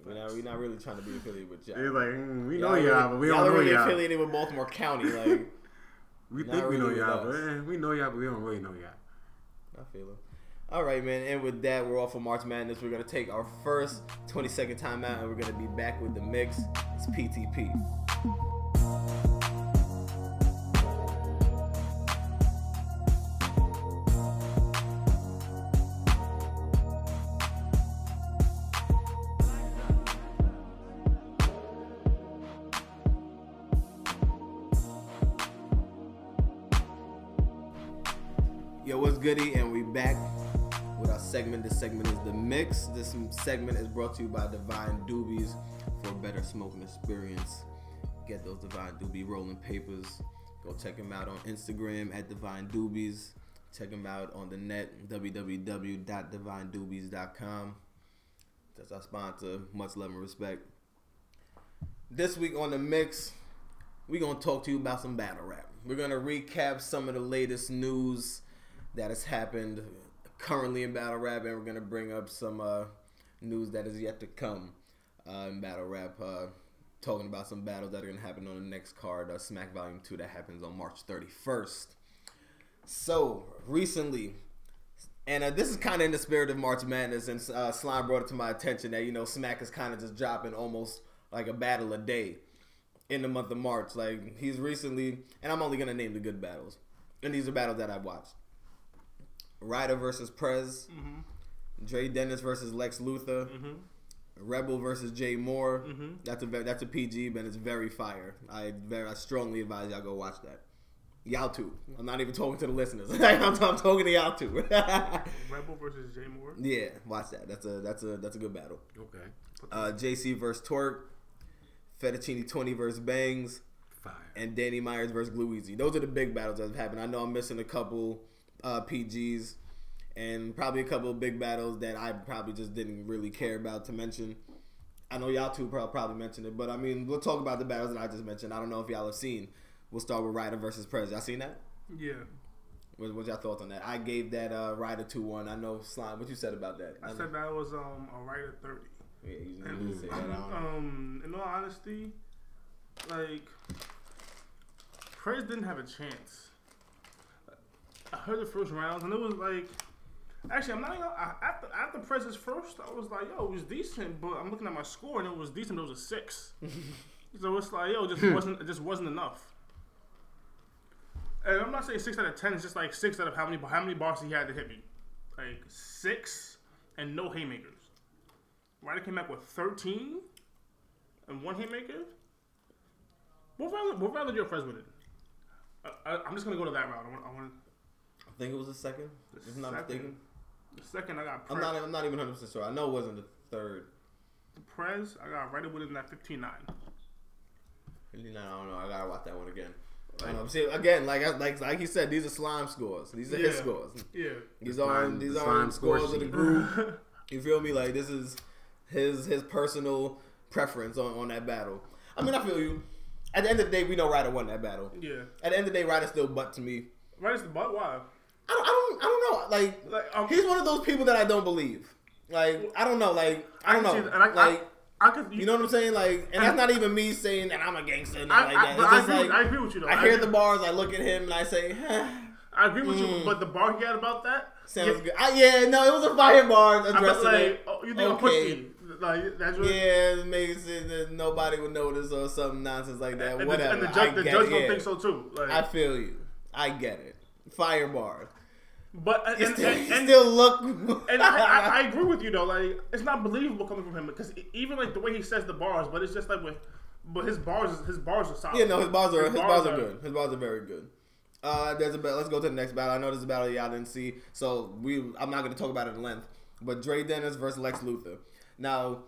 We're not, we're not really trying to be affiliated with y'all. They're like, mm, we know Y'all y'all, really- but we y'all don't know really y'all. affiliated with Baltimore County. Like, We Not think we know y'all, but us. eh, we know y'all, but we don't really know y'all. I feel it. All right, man. And with that, we're off of March Madness. We're gonna take our first 20 second timeout, and we're gonna be back with the mix. It's PTP. Segment. This segment is the mix. This segment is brought to you by Divine Doobies for a better smoking experience. Get those Divine Doobie rolling papers. Go check them out on Instagram at Divine Doobies. Check them out on the net www.divinedoobies.com. That's our sponsor. Much love and respect. This week on the mix, we're gonna talk to you about some battle rap. We're gonna recap some of the latest news that has happened currently in battle rap, and we're gonna bring up some uh, news that is yet to come uh, in battle rap. Uh, talking about some battles that are gonna happen on the next card, uh, Smack Volume Two, that happens on March 31st. So recently, and uh, this is kind of in the spirit of March Madness, and uh, Slime brought it to my attention that you know Smack is kind of just dropping almost like a battle a day in the month of March. Like he's recently, and I'm only gonna name the good battles, and these are battles that I've watched. Ryder versus Prez, mm-hmm. Dre Dennis versus Lex Luthor, mm-hmm. Rebel versus Jay Moore. Mm-hmm. That's a that's a PG, but it's very fire. I very I strongly advise y'all go watch that. Y'all too. I'm not even talking to the listeners. [LAUGHS] I'm, I'm talking to y'all too. [LAUGHS] Rebel versus Jay Moore. yeah, watch that. That's a that's a that's a good battle. Okay. Uh, JC versus Twerk, Fettuccine 20 versus Bangs, Fire. and Danny Myers versus Gluezy. Those are the big battles that have happened. I know I'm missing a couple uh, PGs and probably a couple of big battles that I probably just didn't really care about to mention. I know y'all two probably mentioned it, but I mean, we'll talk about the battles that I just mentioned. I don't know if y'all have seen. We'll start with Ryder versus Prez. Y'all seen that? Yeah. What, what's y'all thoughts on that? I gave that uh, Ryder 2 1. I know, Slime, what you said about that? I said that was um a at thirty. Yeah, you didn't say that. I [CLEARS THROAT] know. Um, in all honesty, like Prez didn't have a chance. I heard the first rounds, and it was like, actually, I'm not even I, after after Prez's first. I was like, yo, it was decent, but I'm looking at my score, and it was decent. It was a six. [LAUGHS] so it's like, yo, it just hmm. wasn't it just wasn't enough. And I'm not saying six out of ten. It's just like six out of how many how many bars he had to hit me, like six and no haymakers. Ryder came back with 13 and one haymaker. What round? What round did your friends with it? I, I, I'm just gonna go to that round. I want. I want I think it was the second, if I'm not second. mistaken. the second. I got. I'm not. I'm not even 100 percent sure. I know it wasn't the third. The Prez, I got right within that 15-9. No, I don't know. I gotta watch that one again. I don't. See, again, like like like he said, these are slime scores. These are his scores. Yeah. These The are slime- these the are slime score scores of the group. [LAUGHS] You feel me? Like this is his his personal preference on, on that battle. I mean, I feel you. At the end of the day, we know Ryder won that battle. Yeah. At the end of the day, Ryder still butt to me. Right as the butt. Why? I don't, I don't, I don't know. Like, Like, um, he's one of those people that I don't believe. Like, I don't know. Like, I don't know. and I, like, I, I could. you know what I'm saying? Like, and that's not even me saying that I'm a gangster and I, like I, that. It's I agree, like with, I agree with you though. I hear the bars, I look at him, and I say, [SIGHS] I agree with Mm. you, but the bar he had about that sounds yeah, good. I, yeah, no, it was a fire bar I addressing like, it. oh, you think I'm Okay. pussy? Like that's what. Yeah, it makes it that nobody would notice or some nonsense like that. And the, Whatever. and the judge, the judge don't think so too. Like, I feel you. I get it. Fire bars. But and, still, and, and, still look. and I, I, I [LAUGHS] agree with you though. Like it's not believable coming from him because even like the way he says the bars, but it's just like with, but his bars, his bars are solid. yeah, no, his bars are his bars are good. His bars are very good. Uh, there's a. Let's go to the next battle. I know there's a battle y'all didn't see, so we. I'm not going to talk about it in length. But Dre Dennis versus Lex Luthor. Now,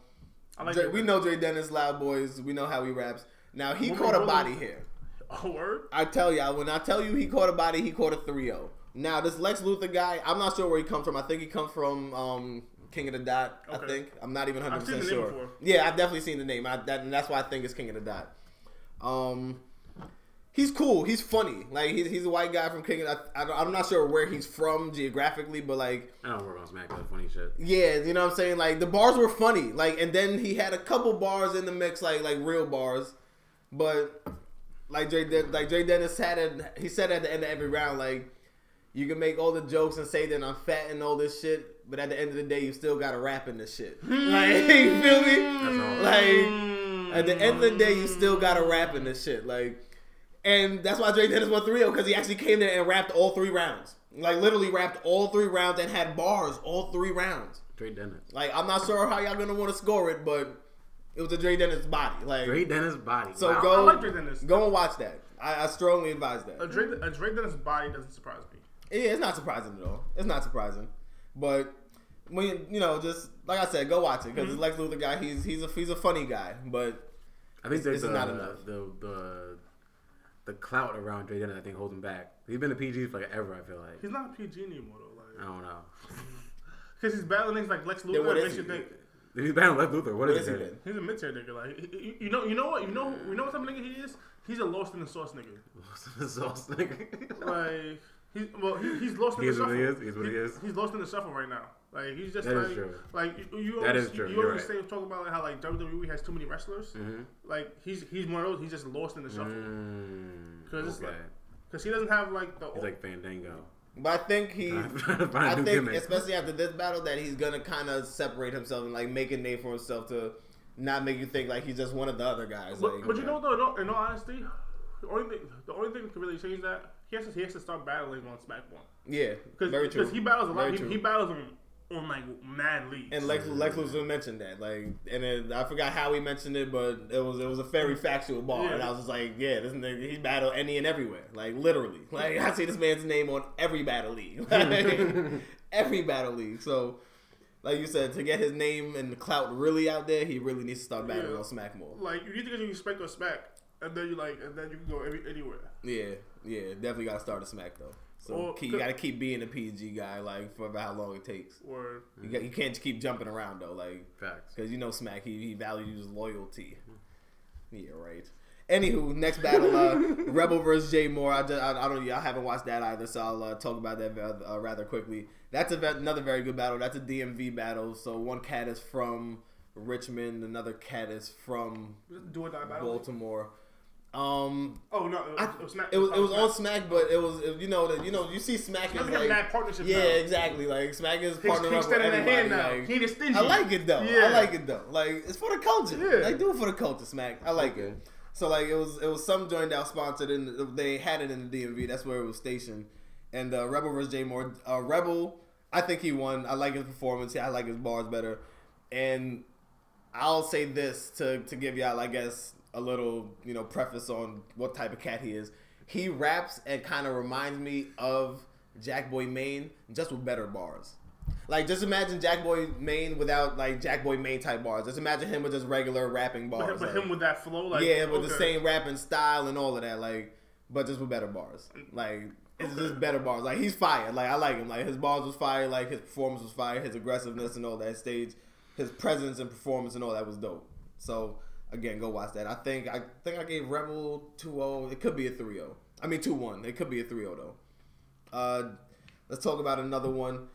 like Dre, we know Dre Dennis, Loud Boys. We know how he raps. Now he Woman caught a body here. [LAUGHS] Oh word. I tell y'all, when I tell you he caught a body, he caught a 3-0. Now this Lex Luthor guy, I'm not sure where he comes from. I think he comes from um, King of the Dot. I think I'm not even 100 I've seen percent the name sure. before. Yeah, I've definitely seen the name. I, that, and that's why I think it's King of the Dot. Um, he's cool. He's funny. Like he's, he's a white guy from King. Of, I, I, I'm not sure where he's from geographically, but like I don't work on Smack that funny shit. yeah, you know what I'm saying? Like the bars were funny. Like and then he had a couple bars in the mix, like like real bars. But like Dre Den- like Dre Dennis had it he said at the end of every round, like, you can make all the jokes and say that I'm fat and all this shit, but at the end of the day you still gotta rap in this shit. [LAUGHS] Like [LAUGHS] you feel me? Like at the end of the day you still gotta rap in this shit. Like and that's why Dre Dennis won 3 because he actually came there and rapped all three rounds. Like literally rapped all three rounds and had bars all three rounds. Dre Dennis. Like I'm not sure how y'all gonna want to score it, but it was a Dre Dennis body. Like Dre Dennis body. so, Wow. go I like Dre Dennis. go and watch that. I, I strongly advise that. A that. Dre, a Dre Dennis body doesn't surprise me. Yeah, it's not surprising at all. It's not surprising, but when you, you know, just like I said, go watch it because Mm-hmm. Lex Luthor guy. He's he's a he's a funny guy, but I think there's This is the, not enough. the the the clout around Dre Dennis. I think holds him back. He's been a PG for like ever. I feel like. He's not PG anymore though. I Like don't know. [LAUGHS] because he's battling things like Lex Luthor. what and is makes you he? think He's battling Lex Luthor. What what is is he then? he's a mid tier nigga. Like you, you know, you know what, you know, you know what type of nigga he is. He's a lost in the sauce nigga. [LAUGHS] Lost in the sauce nigga. Like he's well, he, he's lost in He the shuffle. he is, he is what he is. He's lost in the shuffle right now. Like he's just That is like true. like you, you That always, is true, You you're always right. say talk about like how like WWE has too many wrestlers. Mm-hmm. Like he's he's one of those. He's just lost in the shuffle Mm, 'Cause it's okay. like- because he doesn't have like the He's like Fandango. But I think he. Trying to find a I new think, gimmick. especially after this battle, that he's gonna kind of separate himself and like make a name for himself to not make you think like he's just one of the other guys. But, like, but you know, though, in all, in all honesty, the only thing the only thing that can really change that he has to he has to start battling on SmackDown yeah, because true. he battles a lot. He, he battles on on like mad leagues. And Lex, Lex Luthor mentioned that, like, and then I forgot how he mentioned it, but it was it was a very factual bar, Yeah. and I was just like, yeah, this nigga he battled any and everywhere, like literally, [LAUGHS] like I see this man's name on every battle league, [LAUGHS] like, every battle league. So, like you said, to get his name and the clout really out there, he really needs to start battling Yeah. on Smack more. like you need to get your respect on Smack, and then you like, and then you can go every, anywhere. Yeah, yeah, definitely got to start a Smack though. So Well, keep, you got to keep being a PG guy, like for how long it takes. Or You, got, you can't just keep jumping around though, like. Facts. Because you know Smack, he, he values loyalty. Yeah, right. Anywho, next battle, uh, [LAUGHS] Rebel versus Jay Moore. I, just, I, I don't, I haven't watched that either, so I'll uh, talk about that uh, rather quickly. That's a, another very good battle. That's a DMV battle. So one cat is from Richmond, another cat is from do or die battle. Baltimore. Um, Oh no, it was, I, it was Smack. it was it was on Smack. Smack, but it was it- you know that you know you see Smack Smack is got like mad partnership yeah now. exactly like Smack is He's, partnering he's up with standing in everybody. hand now. like- he ain't stingy. I like it though. Yeah. I like it though. Like it's for the culture. Yeah. Like do it for the culture, Smack. I like it. So like it was it was some joint out sponsored and they had it in the DMV. That's where it was stationed. And uh, Rebel versus Jay Moore. Uh, Rebel, I think he won. I like his performance. I like his bars better. And I'll say this to to give y'all, I guess, a little you know preface on what type of cat he is. He raps and kind of reminds me of Jack Boy Maine, just with better bars. Like just imagine Jack Boy Maine without like Jack Boy Maine type bars. Just imagine him with just regular rapping bars. but like- him with that flow, like yeah, with the okay. same rapping style and all of that, like, but just with better bars. Like, it's just better bars. Like, he's fire. Like, I like him. Like, his bars was fire. Like, his performance was fire. His aggressiveness and all that stage, his presence and performance and all that was dope. So, again, go watch that. I think I think I gave Rebel 2-0. It could be a 3-0. I mean 2-1. It could be a 3-0 though. Uh, let's talk about another one.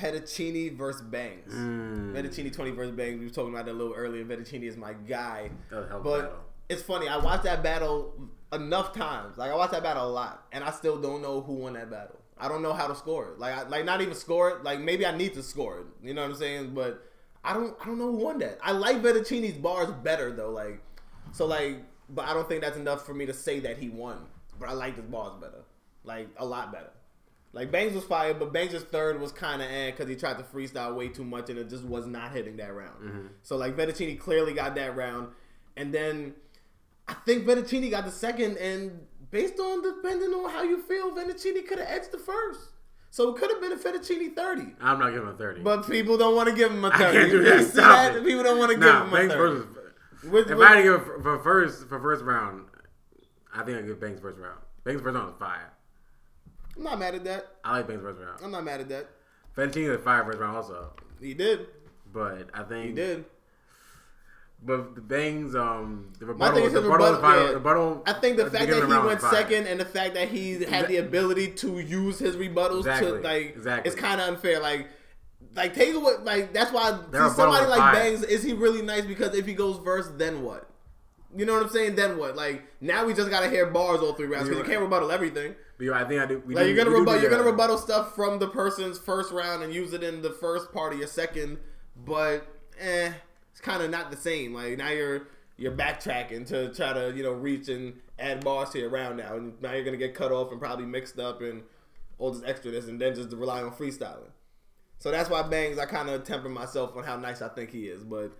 Fettuccine versus Bangs. Mm. Fettuccine 20 versus Bangs. We were talking about that a little earlier. Fettuccine is my guy. That was a hell of a But battle. it's funny. I watched that battle enough times. Like I watched that battle a lot, and I still don't know who won that battle. I don't know how to score it. Like, I, like not even score it. Like maybe I need to score it. You know what I'm saying? But I don't. I don't know who won that. I like Fettuccine's bars better though. Like, so like, but I don't think that's enough for me to say that he won. But I like his bars better. Like a lot better. Like Bangs was fire, but Bangs' third was kind of eh because he tried to freestyle way too much and it just was not hitting that round. So like Fettuccine clearly got that round, and then I think Fettuccine got the second, and based on depending on how you feel, Fettuccine could have edged the first. So it could have been a Fettuccine thirty, I'm not giving him a 30. but people don't want to give him a thirty. I can't do that. Stop that? People don't want to give nah, him a thirty. versus. With- If with- I had to give for, for first for first round, I think I give Bangs first round. Bangs first round was fire. I'm not mad at that. I like Bangs first round. I'm not mad at that. Fettuccine is fire first round also, He did. but I think He did. But the Bangs, um, the rebuttal, the rebuttal, rebuttal. yeah. rebuttal I think the fact that he went second and the fact that he had the ability to use his rebuttals Exactly, to like exactly. it's kind of unfair. Like, like take away like that's why see, somebody like fire. Bangs is he really nice because if he goes first, then what? You know what I'm saying? Then what? Like now we just gotta hear bars all three rounds because you You're can't rebuttal everything. But I think I do. We Like do, you're gonna we rebut, do you're gonna rebuttal stuff from the person's first round and use it in the first part of your second, but eh, kind of not the same. Like now you're you're backtracking to try to you know reach and add bars to your round now, and now you're gonna get cut off and probably mixed up and all this extra this, and then just rely on freestyling. So that's why Bangs, I kind of temper myself on how nice I think he is, but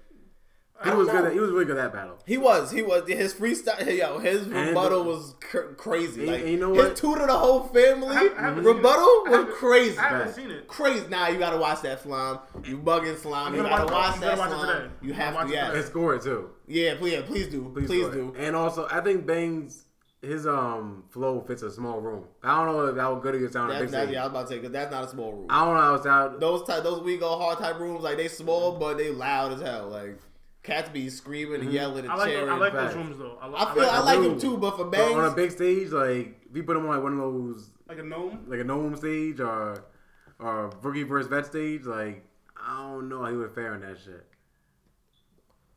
He was know. good. At, he was really good at that battle. He was. He was. His freestyle. Yo, his And rebuttal the- was cr- crazy. And- like and you know his what? two to the whole family I- I rebuttal it. I was crazy. I haven't Facts. seen it. Crazy. Nah, you gotta watch that slime. You bugging slime. You gotta watch- watch that watch slime. today. You have gonna to. watch it Yeah. today. And score it too. Yeah. Please. Please do. Please, score do. And also, I think Bangs his um flow fits a small room. I don't know if how good he sound on a That's, big that's, yeah, I was about to say because that's not a small room. I don't know how it sound. Those type, those we go hard type rooms, like they small but they loud as hell. Like cats be screaming and yelling and I like cheering. I like those rooms though. I, li- I feel like, I I like do. him too, but for But on a big stage, like if you put him on like one of those like a NOME. like a NOME stage or or rookie versus vet stage, like I don't know how he would fare on that shit.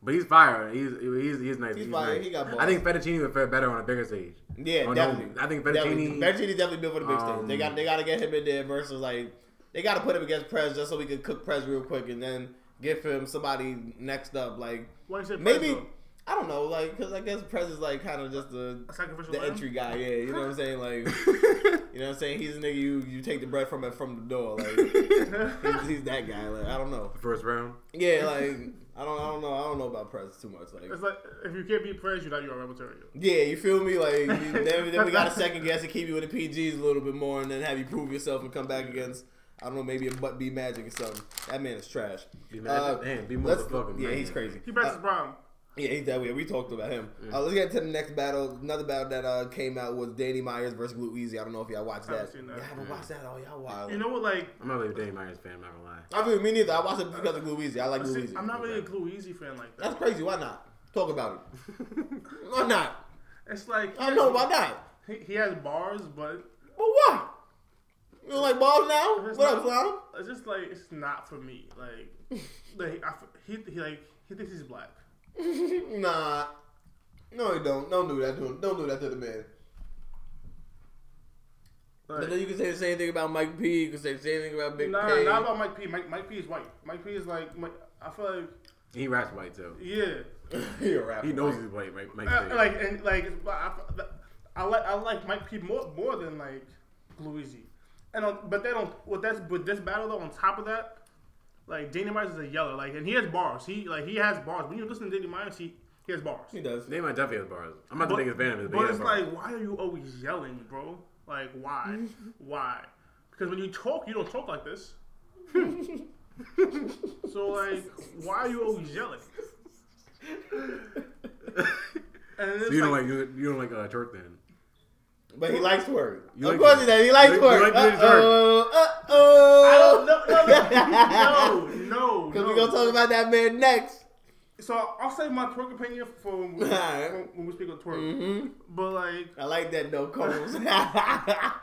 But he's fire. He's he's he's nice. He's fire. nice. He got balls. I think Fettuccine would fare better on a bigger stage. Yeah, Or no, definitely. I think Definitely. Fettuccine. Definitely built for the big stage. Um, They got they got to get him in there versus like they got to put him against Prez just so we can cook Prez real quick and then give him somebody next up. Like Why you say maybe Prez, I don't know, like because I guess Prez is like kind of just the sacrificial the lamb? entry guy. Yeah, you know what I'm [LAUGHS] saying? Like [LAUGHS] you know what I'm saying? He's a nigga you you take the bread from it from the door. Like [LAUGHS] he's, he's that guy. Like I don't know. First round. Yeah, like I don't I don't know I don't know about Prez too much. Like It's like if you can't beat Prez, you're not your material. Yeah, you feel me? Like you- then, then we got a second guess to keep you with the PGs a little bit more, and then have you prove yourself and come back against I don't know maybe a butt be magic or something. That man is trash. Be Magic? Damn, be motherfucking Yeah, man. he's crazy. He breaks Uh, his prime. yeah, he's that way. We talked about him. Uh, let's get to the next battle. Another battle that uh, came out was Danny Myers versus Glue Easy. I don't know if y'all watched I that. haven't seen that. Yeah, I haven't watched that. all y'all wild. You know what? Like, I'm not really a Danny Myers fan. I'm not gonna lie. I mean, me neither. I watched it because of Glue Easy. I like Glue see, Easy. I'm not really a Glue Easy fan like that. That's crazy. Why not? Talk about it. [LAUGHS] Why not? It's like I don't know. Why not? He, he has bars, but Well, why? You don't like balls now? It's What up, not- Slime? it's just like it's not for me. Like, [LAUGHS] like I, he, he like he thinks he's black. [LAUGHS] nah. No, he don't. Don't do that to him. Don't do that to the man. Like, But then you can say the same thing about Mike P. You can say the same thing about Big nah, K. not about Mike P. Mike, Mike P is white. Mike P is like Mike, I feel like He raps white too. yeah, [LAUGHS] You're a rapper. He knows he's white. Mike, Mike Uh, P. like and like I, I, I like I like Mike P more more than like Louisi. And on, but then on with this with this battle though on top of that, like Danny Myers is a yeller like and he has bars. He like he has bars. When you listen to Danny Myers, he he has bars. He does. Danny Myers definitely has bars. I'm not the biggest fan of his, but, but he it's has bars. like, why are you always yelling, bro? Like, why? [LAUGHS] why? Because when you talk, you don't talk like this. [LAUGHS] So like, why are you always yelling? [LAUGHS] And So it's you don't like, like you, you don't like uh, twerk then? But he likes twerk. You of like course he does. He likes You like- twerk. you like Uh-oh. I Uh-oh. don't, no, no, no, no, Because no. we're going to talk about that man next. So I'll say my twerk opinion for when we, Alright. when, when we speak of twerk. Mm-hmm. But like, I like that though, Coles. [LAUGHS] [LAUGHS] I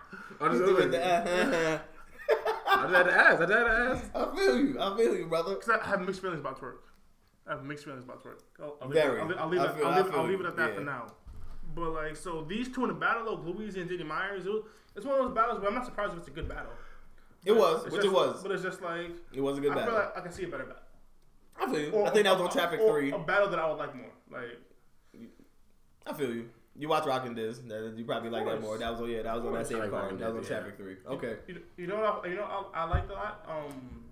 just, With the, I uh, just had to ask. I just had to ask. I feel you. I feel you, brother. cause I have mixed feelings about twerk. I have mixed feelings about twerk. I'll, I'll leave, Very. It, I'll, leave- I'll leave, I it, feel- I'll leave, I'll leave it at that Yeah. for now. But like, so these two in the battle, though, Louise and JD Myers, it was, it's one of those battles where I'm not surprised if it's a good battle. It was, It's which just- it was. But it's just like It was a good I battle. feel like I can see a better battle. I feel you. Or- I think that was on Traffic or 3. A battle that I would like more. Like, I feel you. You watch Rockin' Diz. You probably like that more. That was on, yeah, that was on that same card. That was on yeah. Traffic 3. Okay. you, you know what I, you know I, I liked a lot. Um,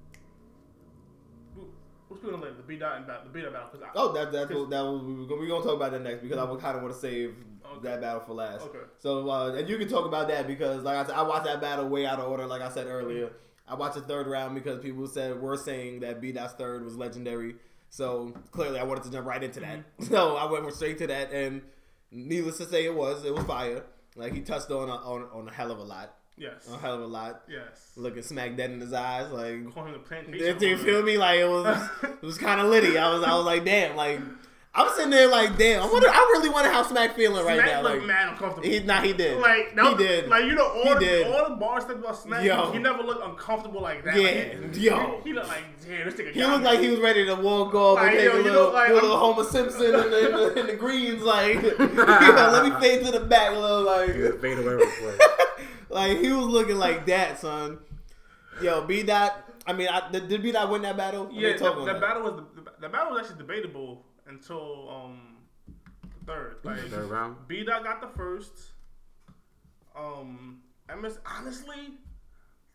going on later? The B dot and battle, the B dot battle. Cause I, Oh, that, that's what, that was, we were gonna, we gonna talk about that next because I kind of want to save Okay. that battle for last. Okay. So, uh, and you can talk about that because, like I said, I watched that battle way out of order. Like I said earlier, I watched the third round because people said were saying that B Dot's third was legendary. So clearly, I wanted to jump right into that. Mm-hmm. [LAUGHS] So I went straight to that, and needless to say, it was it was fire. Like he touched on a, on on a hell of a lot, yes, a hell of a lot. yes. Looking smack dead in his eyes, like Call him the plantation. did you feel me? Like it was, [LAUGHS] it was kind of litty. I was, I was like, damn. Like I'm sitting there, like, damn. I wonder. I really wonder how Smack feeling right Smack now. looked Like, mad uncomfortable. he, nah, he did. like that he did. Like you know, all He the, did. all the bars that about Smack, Yo. he never looked uncomfortable like that. Yeah, like, he, yo. he, he looked like damn. This nigga. he looked me. like he was ready to walk off Like, and take yo, a little, know, like, little Homer Simpson in the, in, the, in the greens. Like, [LAUGHS] [LAUGHS] you know, let me fade to the back a little. Like, Fade away real quick. Like he was looking like that, son. Yo, B dot. I mean, I, did, did B dot win that battle? I Yeah, mean, talk the, on that. battle was the, the battle was actually debatable until um the third. Like Third round. B Dot got the first. Um, MS honestly,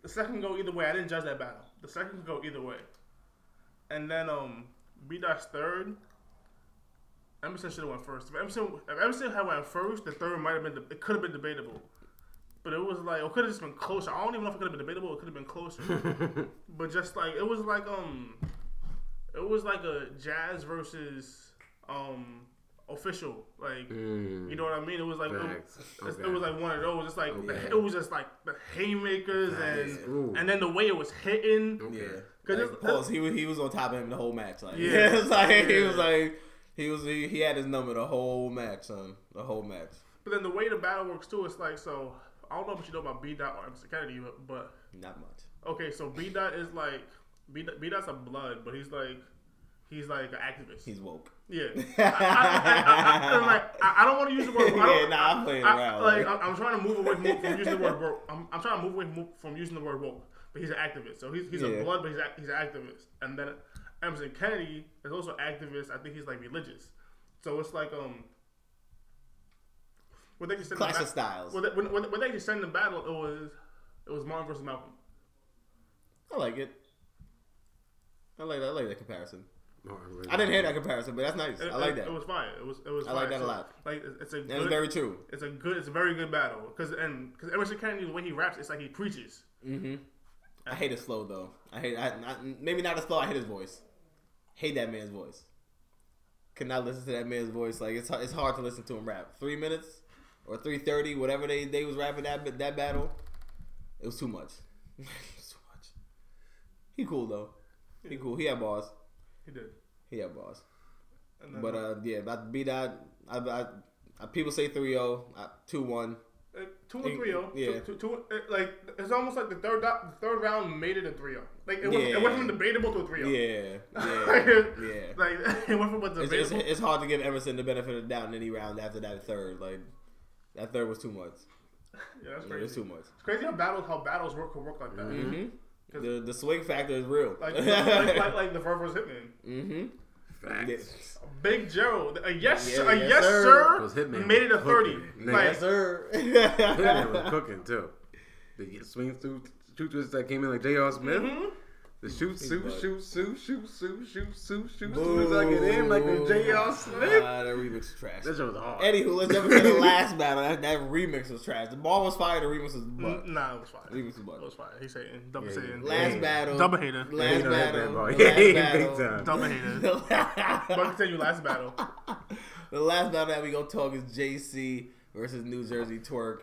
the second can go either way. I didn't judge that battle. The second can go either way. And then um B Dot's third. Emerson should have went first. If Emerson, if Emerson had went first, the third might have been. It could have been debatable. But it was like it could have just been closer. I don't even know if it could have been debatable. It could have been closer. [LAUGHS] but just like it was like um, it was like a jazz versus um official. Like Mm. you know what I mean? It was like it, Okay. it was like one of those. It's like the- Okay. it was just like the haymakers Nice. and Ooh. and then the way it was hitting. Okay. Yeah. 'Cause Like, it's- pause. He was he was on top of him the whole match. Like Yeah. [LAUGHS] yeah, it's like he was like he was he, he had his number the whole match, son. The whole match. But then the way the battle works too, it's like so. I don't know if you know about B Dot or Mr. Kennedy, but, but Not much. okay, so B Dot is like B Dot, B Dot's a blood, but he's like he's like an activist. He's woke. yeah. [LAUGHS] I, I, I, I, like, I, don't want to use the word. I [LAUGHS] don't, Yeah, nah, I'm playing around, Like, I'm, I'm trying to move away from, from using the word [LAUGHS] woke. I'm, I'm trying to move away from, from using the word woke. But he's an activist, so he's, he's Yeah. a blood, but he's a, he's an activist. And then Emerson Kennedy is also activist. I think he's like religious. So it's like um. When they just send the Clash ba- of styles. When they, when, when, when they just send the battle, it was it was Martin versus Malcolm. I like it. I like that. I like that comparison. No, I really I didn't hear that comparison, but that's nice. It, I like it, that. It was fire. It was it was. I like fire. that a lot. Like it's- it's a That is good, very true. it's a good, it's a very good battle. Cause and cause Emerson Kennedy, the way he raps, it's like he preaches. hmm I hate his flow though. I hate. I, I, maybe not his flow. I hate his voice. Hate that man's voice. Cannot listen to that man's voice. Like it's it's hard to listen to him rap. Three minutes or three thirty, whatever they they was rapping that that battle. It was too much. [LAUGHS] it was too much. He cool though. He cool. He had bars. He did. He had then, But uh, yeah, about beat that. I, I, I, people say 3-0, uh, 2-1. uh, two and three zero. Yeah. Two, two, two, uh, like it's almost like the third the third round made it a three zero. Like it, was, Yeah. it went from debatable to a three zero. Yeah, [LAUGHS] yeah, yeah. like [LAUGHS] it went from a It's, it's, debatable. it's hard to give Emerson the benefit of the doubt in any round after that third. Like that third was too much. [LAUGHS] yeah, that's It crazy. was too much. It's crazy how battles how battles work can work like that. Mm-hmm. The the swing factor is real. Like, [LAUGHS] like, like like the first versus Hitman. mm-hmm. Facts. Big Gerald, a yes, Yeah, a yes, yes, sir. sir, Those Hitman made it a thirty. cooking. Nigga. Like, Yes, sir. Hitman [LAUGHS] was cooking too. The swing through two twists that came in like J.R. Smith. mhm. The shoot, Big shoot, shoot, shoot, shoot, shoot, shoot, shoot, shoot. As soon as I get in, like the J.R. Smith. Ah, that remix is trash. That shit was hard. Anywho, let's jump into the [LAUGHS] last battle. That, that remix was trash. The ball was fire. The remix was butt. Nah, it was fine. Remix was It was fine. He's saying double Yeah, saying. Last Yeah. battle. Double hater. Last you battle. the last battle. double hater. [LAUGHS] the [LAUGHS] But I can tell you last battle. the last battle that we gonna talk is JC versus New Jersey Twerk.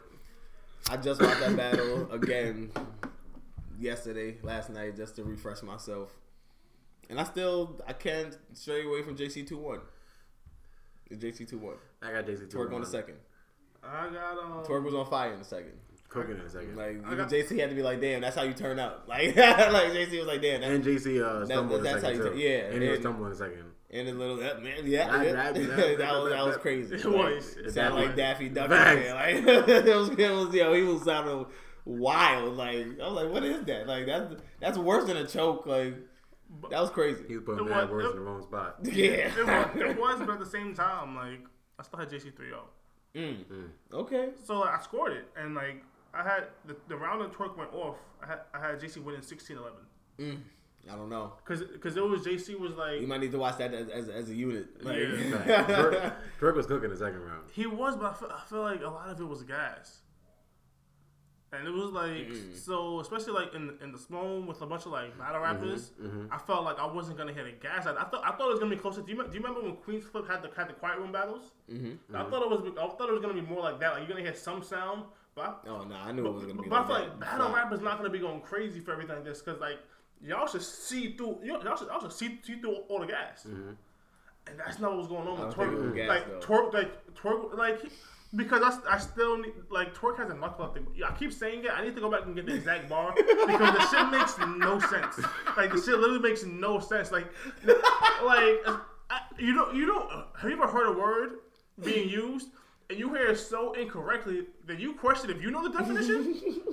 I just watched that battle again yesterday, last night, just to refresh myself. And I still I can't stray away from JC two one. The JC two one. I got JC two. Twerk on the second. I got um. Twerk was on fire in the second. Cooking in a second. Like I even got- JC had to be like, damn, that's how you turn out. [LAUGHS] Like like JC was like, damn, that, and JC uh, That- stumbled in that's a second how you too. ta- yeah, and he was stumbling in a second. and a little that man, yeah, Right, yeah. right, right, that was that was crazy. It Like, was. It That sounded like Daffy Duck. Like [LAUGHS] it was, it was, yo, he was sounding wild. Like I was like, what is that? Like that's that's worse than a choke. Like that was crazy. He was putting It mad words in the wrong spot. Yeah. It was, it [LAUGHS] was, but at the same time, like I still had JC three zero. Mm. Okay. So like, I scored it, and like I had the, the round of twerk went off. I had I had JC winning 16-11. Mm. I don't know. Cause, cause it was JC was like You might need to watch that as, as, as a unit. Like, Yeah. Fact. Twerk, Twerk was cooking the second round. he was, but I feel, I feel like a lot of it was gas. And it was like Mm. so, especially like in in the small with a bunch of like battle rappers. mhm. I felt like I wasn't gonna hit a gas. I, I thought I thought it was gonna be closer. Do you, do you remember when Queens Flip had the had the quiet room battles? Mhm. I thought it was I thought it was gonna be more like that. Like you're gonna hear some sound, but I, Oh no, I knew it was gonna be. but I like feel that. like battle Flat. rappers not gonna be going crazy for everything like this because like y'all should see through y'all should, y'all should see, see through all the gas, and that's not what was going on with don't think twerk. like twerk, like twerk, like because I, I still need like twerk has a knuckle up thing. I keep saying it. I need to go back and get the exact bar because the shit makes no sense. Like the shit literally makes no sense. Like like I, you don't you don't have you ever heard a word being used? And you hear it so incorrectly that you question if you know the definition. [LAUGHS]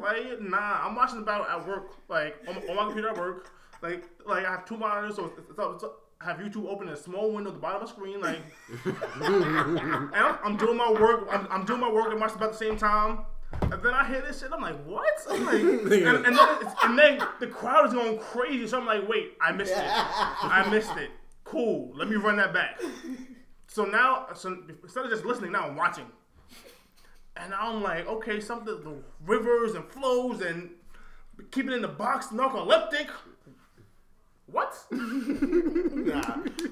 Like, nah, I'm watching the battle at work, like on, on my computer at work. Like, like I have two monitors, so it's, it's, up- it's, up- I have YouTube open a small window at the bottom of the screen, like, [LAUGHS] and I'm, I'm doing my work. I'm, I'm doing my work and watching about the same time. And then I hear this shit. I'm like, what? I'm like, [LAUGHS] and, and then it's, and then the crowd is going crazy. So I'm like, wait, I missed it. [LAUGHS] I missed it. Cool. Let me run that back. So now, so instead of just listening, now I'm watching. And I'm like, okay, something the rivers and flows and keeping it in the box, narcoleptic. What? [LAUGHS] Nah,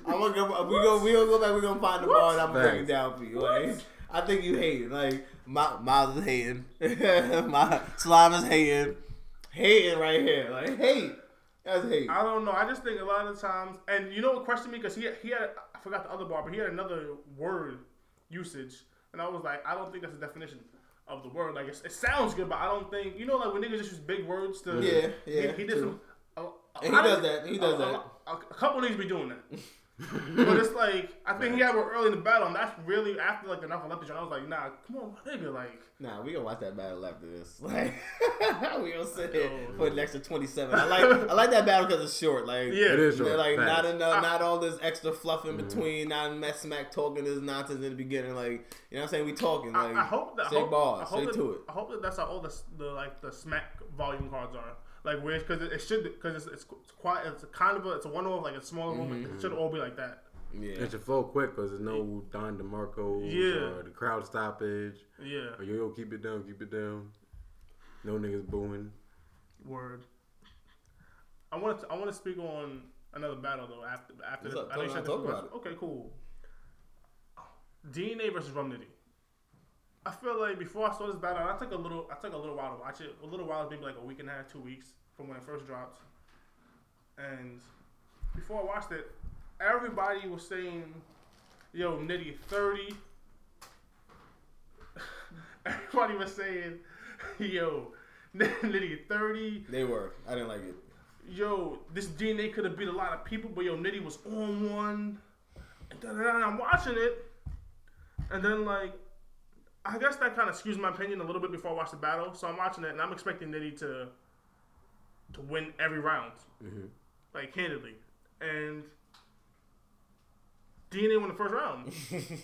I'm gonna go. We gonna we gonna go back. We gonna find the bar and I'm gonna break it down for you. Like, I think you hate like my Miles is hating, [LAUGHS] my slime is hating, hating right here. Like hate, that's hate. I don't know. I just think a lot of times, and you know what questioned me because he he had I forgot the other bar, but he had another word usage, and I was like, I don't think that's the definition of the word. Like it's, it sounds good, but I don't think you know like when niggas just use big words to Yeah, yeah, He, he did some. A- a And he lot does of- that. He does a- that. A, a, a couple niggas be doing that. [LAUGHS] but it's like I think he had one early in the battle, and that's really after like the narcoleptic. I was like, nah, come on, my nigga, like. Nah, we gonna watch that battle after this. [LAUGHS] Like, [LAUGHS] we gonna sit here Oh. for the extra twenty seven. I like I like that battle because it's short. Like, Yeah. It is short. like not enough, I- not all this extra fluff in mm-hmm. between, not mess smack talking this nonsense in the beginning. Like, you know what I'm saying? We talking. I, Like, I hope that I hope, bars, I hope straight that, to it. I hope that that's how all the, the like the smack volume cards are. Like where because it, it should because it's, it's it's quite it's a kind of a, it's a one off like a smaller room. Mm-hmm. It should all be like that. Yeah. It should flow quick because there's no Don DeMarco Yeah. or the crowd stoppage. Yeah, Or yo, yo, keep it down, keep it down. No niggas booing. word. I want to I want to speak on another battle though after after What's this. up? I know you Talk said about- this talk was- Okay, cool. DNA versus Rum Nitty. I feel like before I saw this battle, I took a little I took a little while to watch it. A little while, maybe like a week and a half, two weeks from when it first dropped. And before I watched it, everybody was saying, "Yo, Nitty 30." [LAUGHS] everybody was saying, [LAUGHS] "Yo, [LAUGHS] Nitty 30." They were. I didn't like it. yo, this DNA could have beat a lot of people, but yo, Nitty was on one. And I'm watching it, and then like, I guess that kind of skews my opinion a little bit before I watch the battle. So I'm watching it, and I'm expecting Nitty to to win every round, mm-hmm. like handedly. And DNA won the first round. [LAUGHS]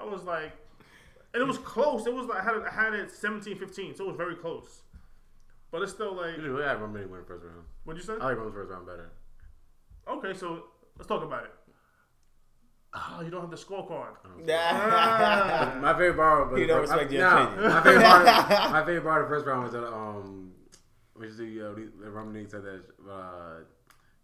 I was like, and it was close. It was like I had it, I had it 17-15, so it was very close. but it's still like. Usually, I Roman win the first round. What'd you say? I like Roman's first round better. Okay, so let's talk about it. Oh, you don't have the scorecard. Nah. [LAUGHS] My favorite bar, but He don't I- respect your nah, opinion. My favorite bar, [LAUGHS] my favorite bar of the first round was that um, which is the uh, the Roman said that uh,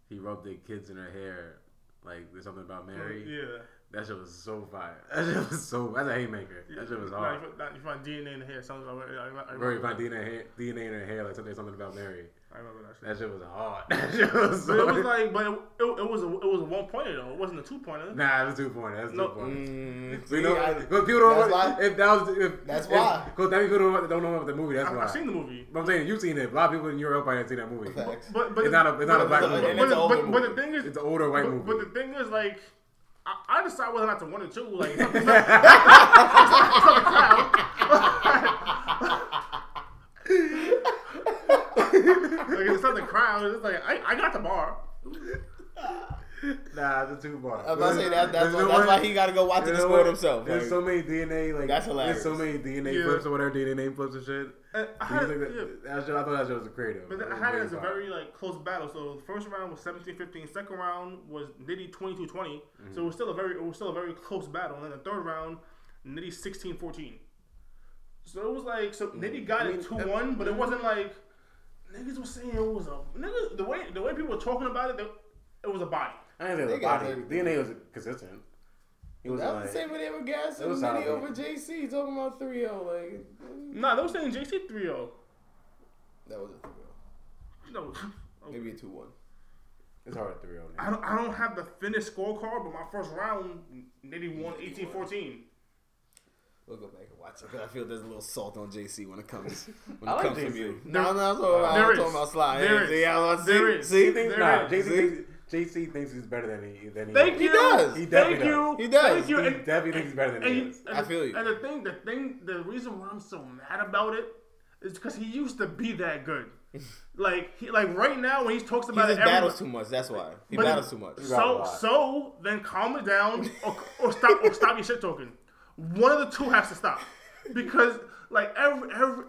he rubbed the kids in her hair, like there's something about Mary. Yeah. That shit was so fire. [LAUGHS] That shit was so. That's a haymaker. That shit was Nah, hard. you, find, you find DNA in the hair. Sounds like I, I, I, Bro, you find DNA, hair, DNA in her hair, like something, something about Mary. I remember that shit. [LAUGHS] That shit was hard. That shit was so. But it was like, but it, it, it was a, it was a one pointer though. It wasn't a two pointer. Nah, it was two pointer. That's No. two pointer. Mm, So see, know, I- people don't that's know why- if that was if That's if, why. Because that people don't, don't know about the movie. That's I, why. I've seen the movie. But I'm saying you've seen it. A lot of people in Europe probably didn't see that movie. Facts. But but It's not a- it's not a black movie. But, but, but, but the thing is, It's an older white movie. but the thing is, like, I, I decide whether or not to one or two. Like, it's not, it's not, it's not, it's not a crowd. [LAUGHS] [LAUGHS] like, it's not the crowd. It's like I, I got the bar. nah, it's a two bar. I'm about to say that. That's, why, know that's what? why he got to go watch the it know and score what? himself. There's Like, so many DNA like That's hilarious. There's so many DNA Yeah. flips or whatever DNA name flips and shit. And I Things had, like yeah. that. That I thought that shit was creative. But That I was had it as a very like close battle. So the first round was 17-15. Second round was Nitty 22-20. Mm-hmm. So it was still a very it was still a very close battle. And then the third round, Nitty 16-14. So it was like so Nitty got Mm. I mean, it two uh, one, but it wasn't like niggas were saying it was a nigga the way the way people were talking about it, it was a body. I didn't think it was They got body. DNA was consistent. He was that was like, the same with him with Gas It and was Nitty over JC talking about 3 0. Like, mm. Nah, they were saying JC 3-0. that was a 3 No. [LAUGHS] 0. Maybe a 2 1. it's hard at 3 0 I don't, I don't have the finished scorecard, but my first round, Nitty won 18-14. We'll go back and watch it. 'cause [LAUGHS] I feel there's a little salt on JC when it comes [LAUGHS] when I it like comes from you. There- No, no, I'm talking about, There I'm talking about Sly. There Hey, is. See, I was- There see, is. see? Thinks, There nah, is. JC thinks, JC thinks he's better than he than he Thank is. you. does. He Thank definitely you. does. He does. Thank you. He And- definitely thinks he's better than he is. and I feel you. And the thing, the thing, the reason why I'm so mad about it is because he used to be that good. [LAUGHS] like he, like right now when he talks about just it, battles too much. That's why. He But- battles too much. So so then calm it down or, or stop or stop your shit talking. One of the two has to stop because like every every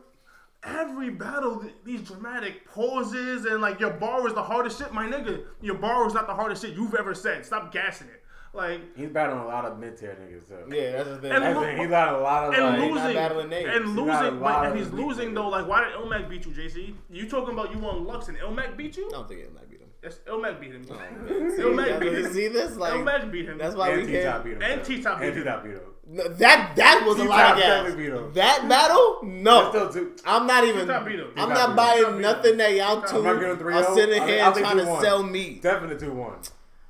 every battle these dramatic pauses and like your bar is the hardest shit, my nigga. Your bar is not the hardest shit you've ever said. Stop gassing it. Like He's battling a lot of mid tier niggas. So. Yeah, that's the thing. And That's lo- it. He's got a lot of and like, not losing battling names. and He's losing, lot but of he's losing though, like why did Ilmac beat you, JC? You talking about you won Lux and Ilmac beat you? I don't think it might beat him. Yes, Ilmac beat him. Oh, man. [LAUGHS] See, Ilmac that's- beat him. see this? Like, Ilmac beat him. that's why and we T-Top can't. beat him. And too. T-Top beat him. And. T-Top beat him. No, that that was a lot of T-Top gas. beat him. That battle, no. That's still two. I'm not even. T-Top beat him. I'm not buying T-Top nothing that y'all T-Top two I'm not giving him 3-0. are oh. sitting here I and think trying to sell me. Definitely 2 1.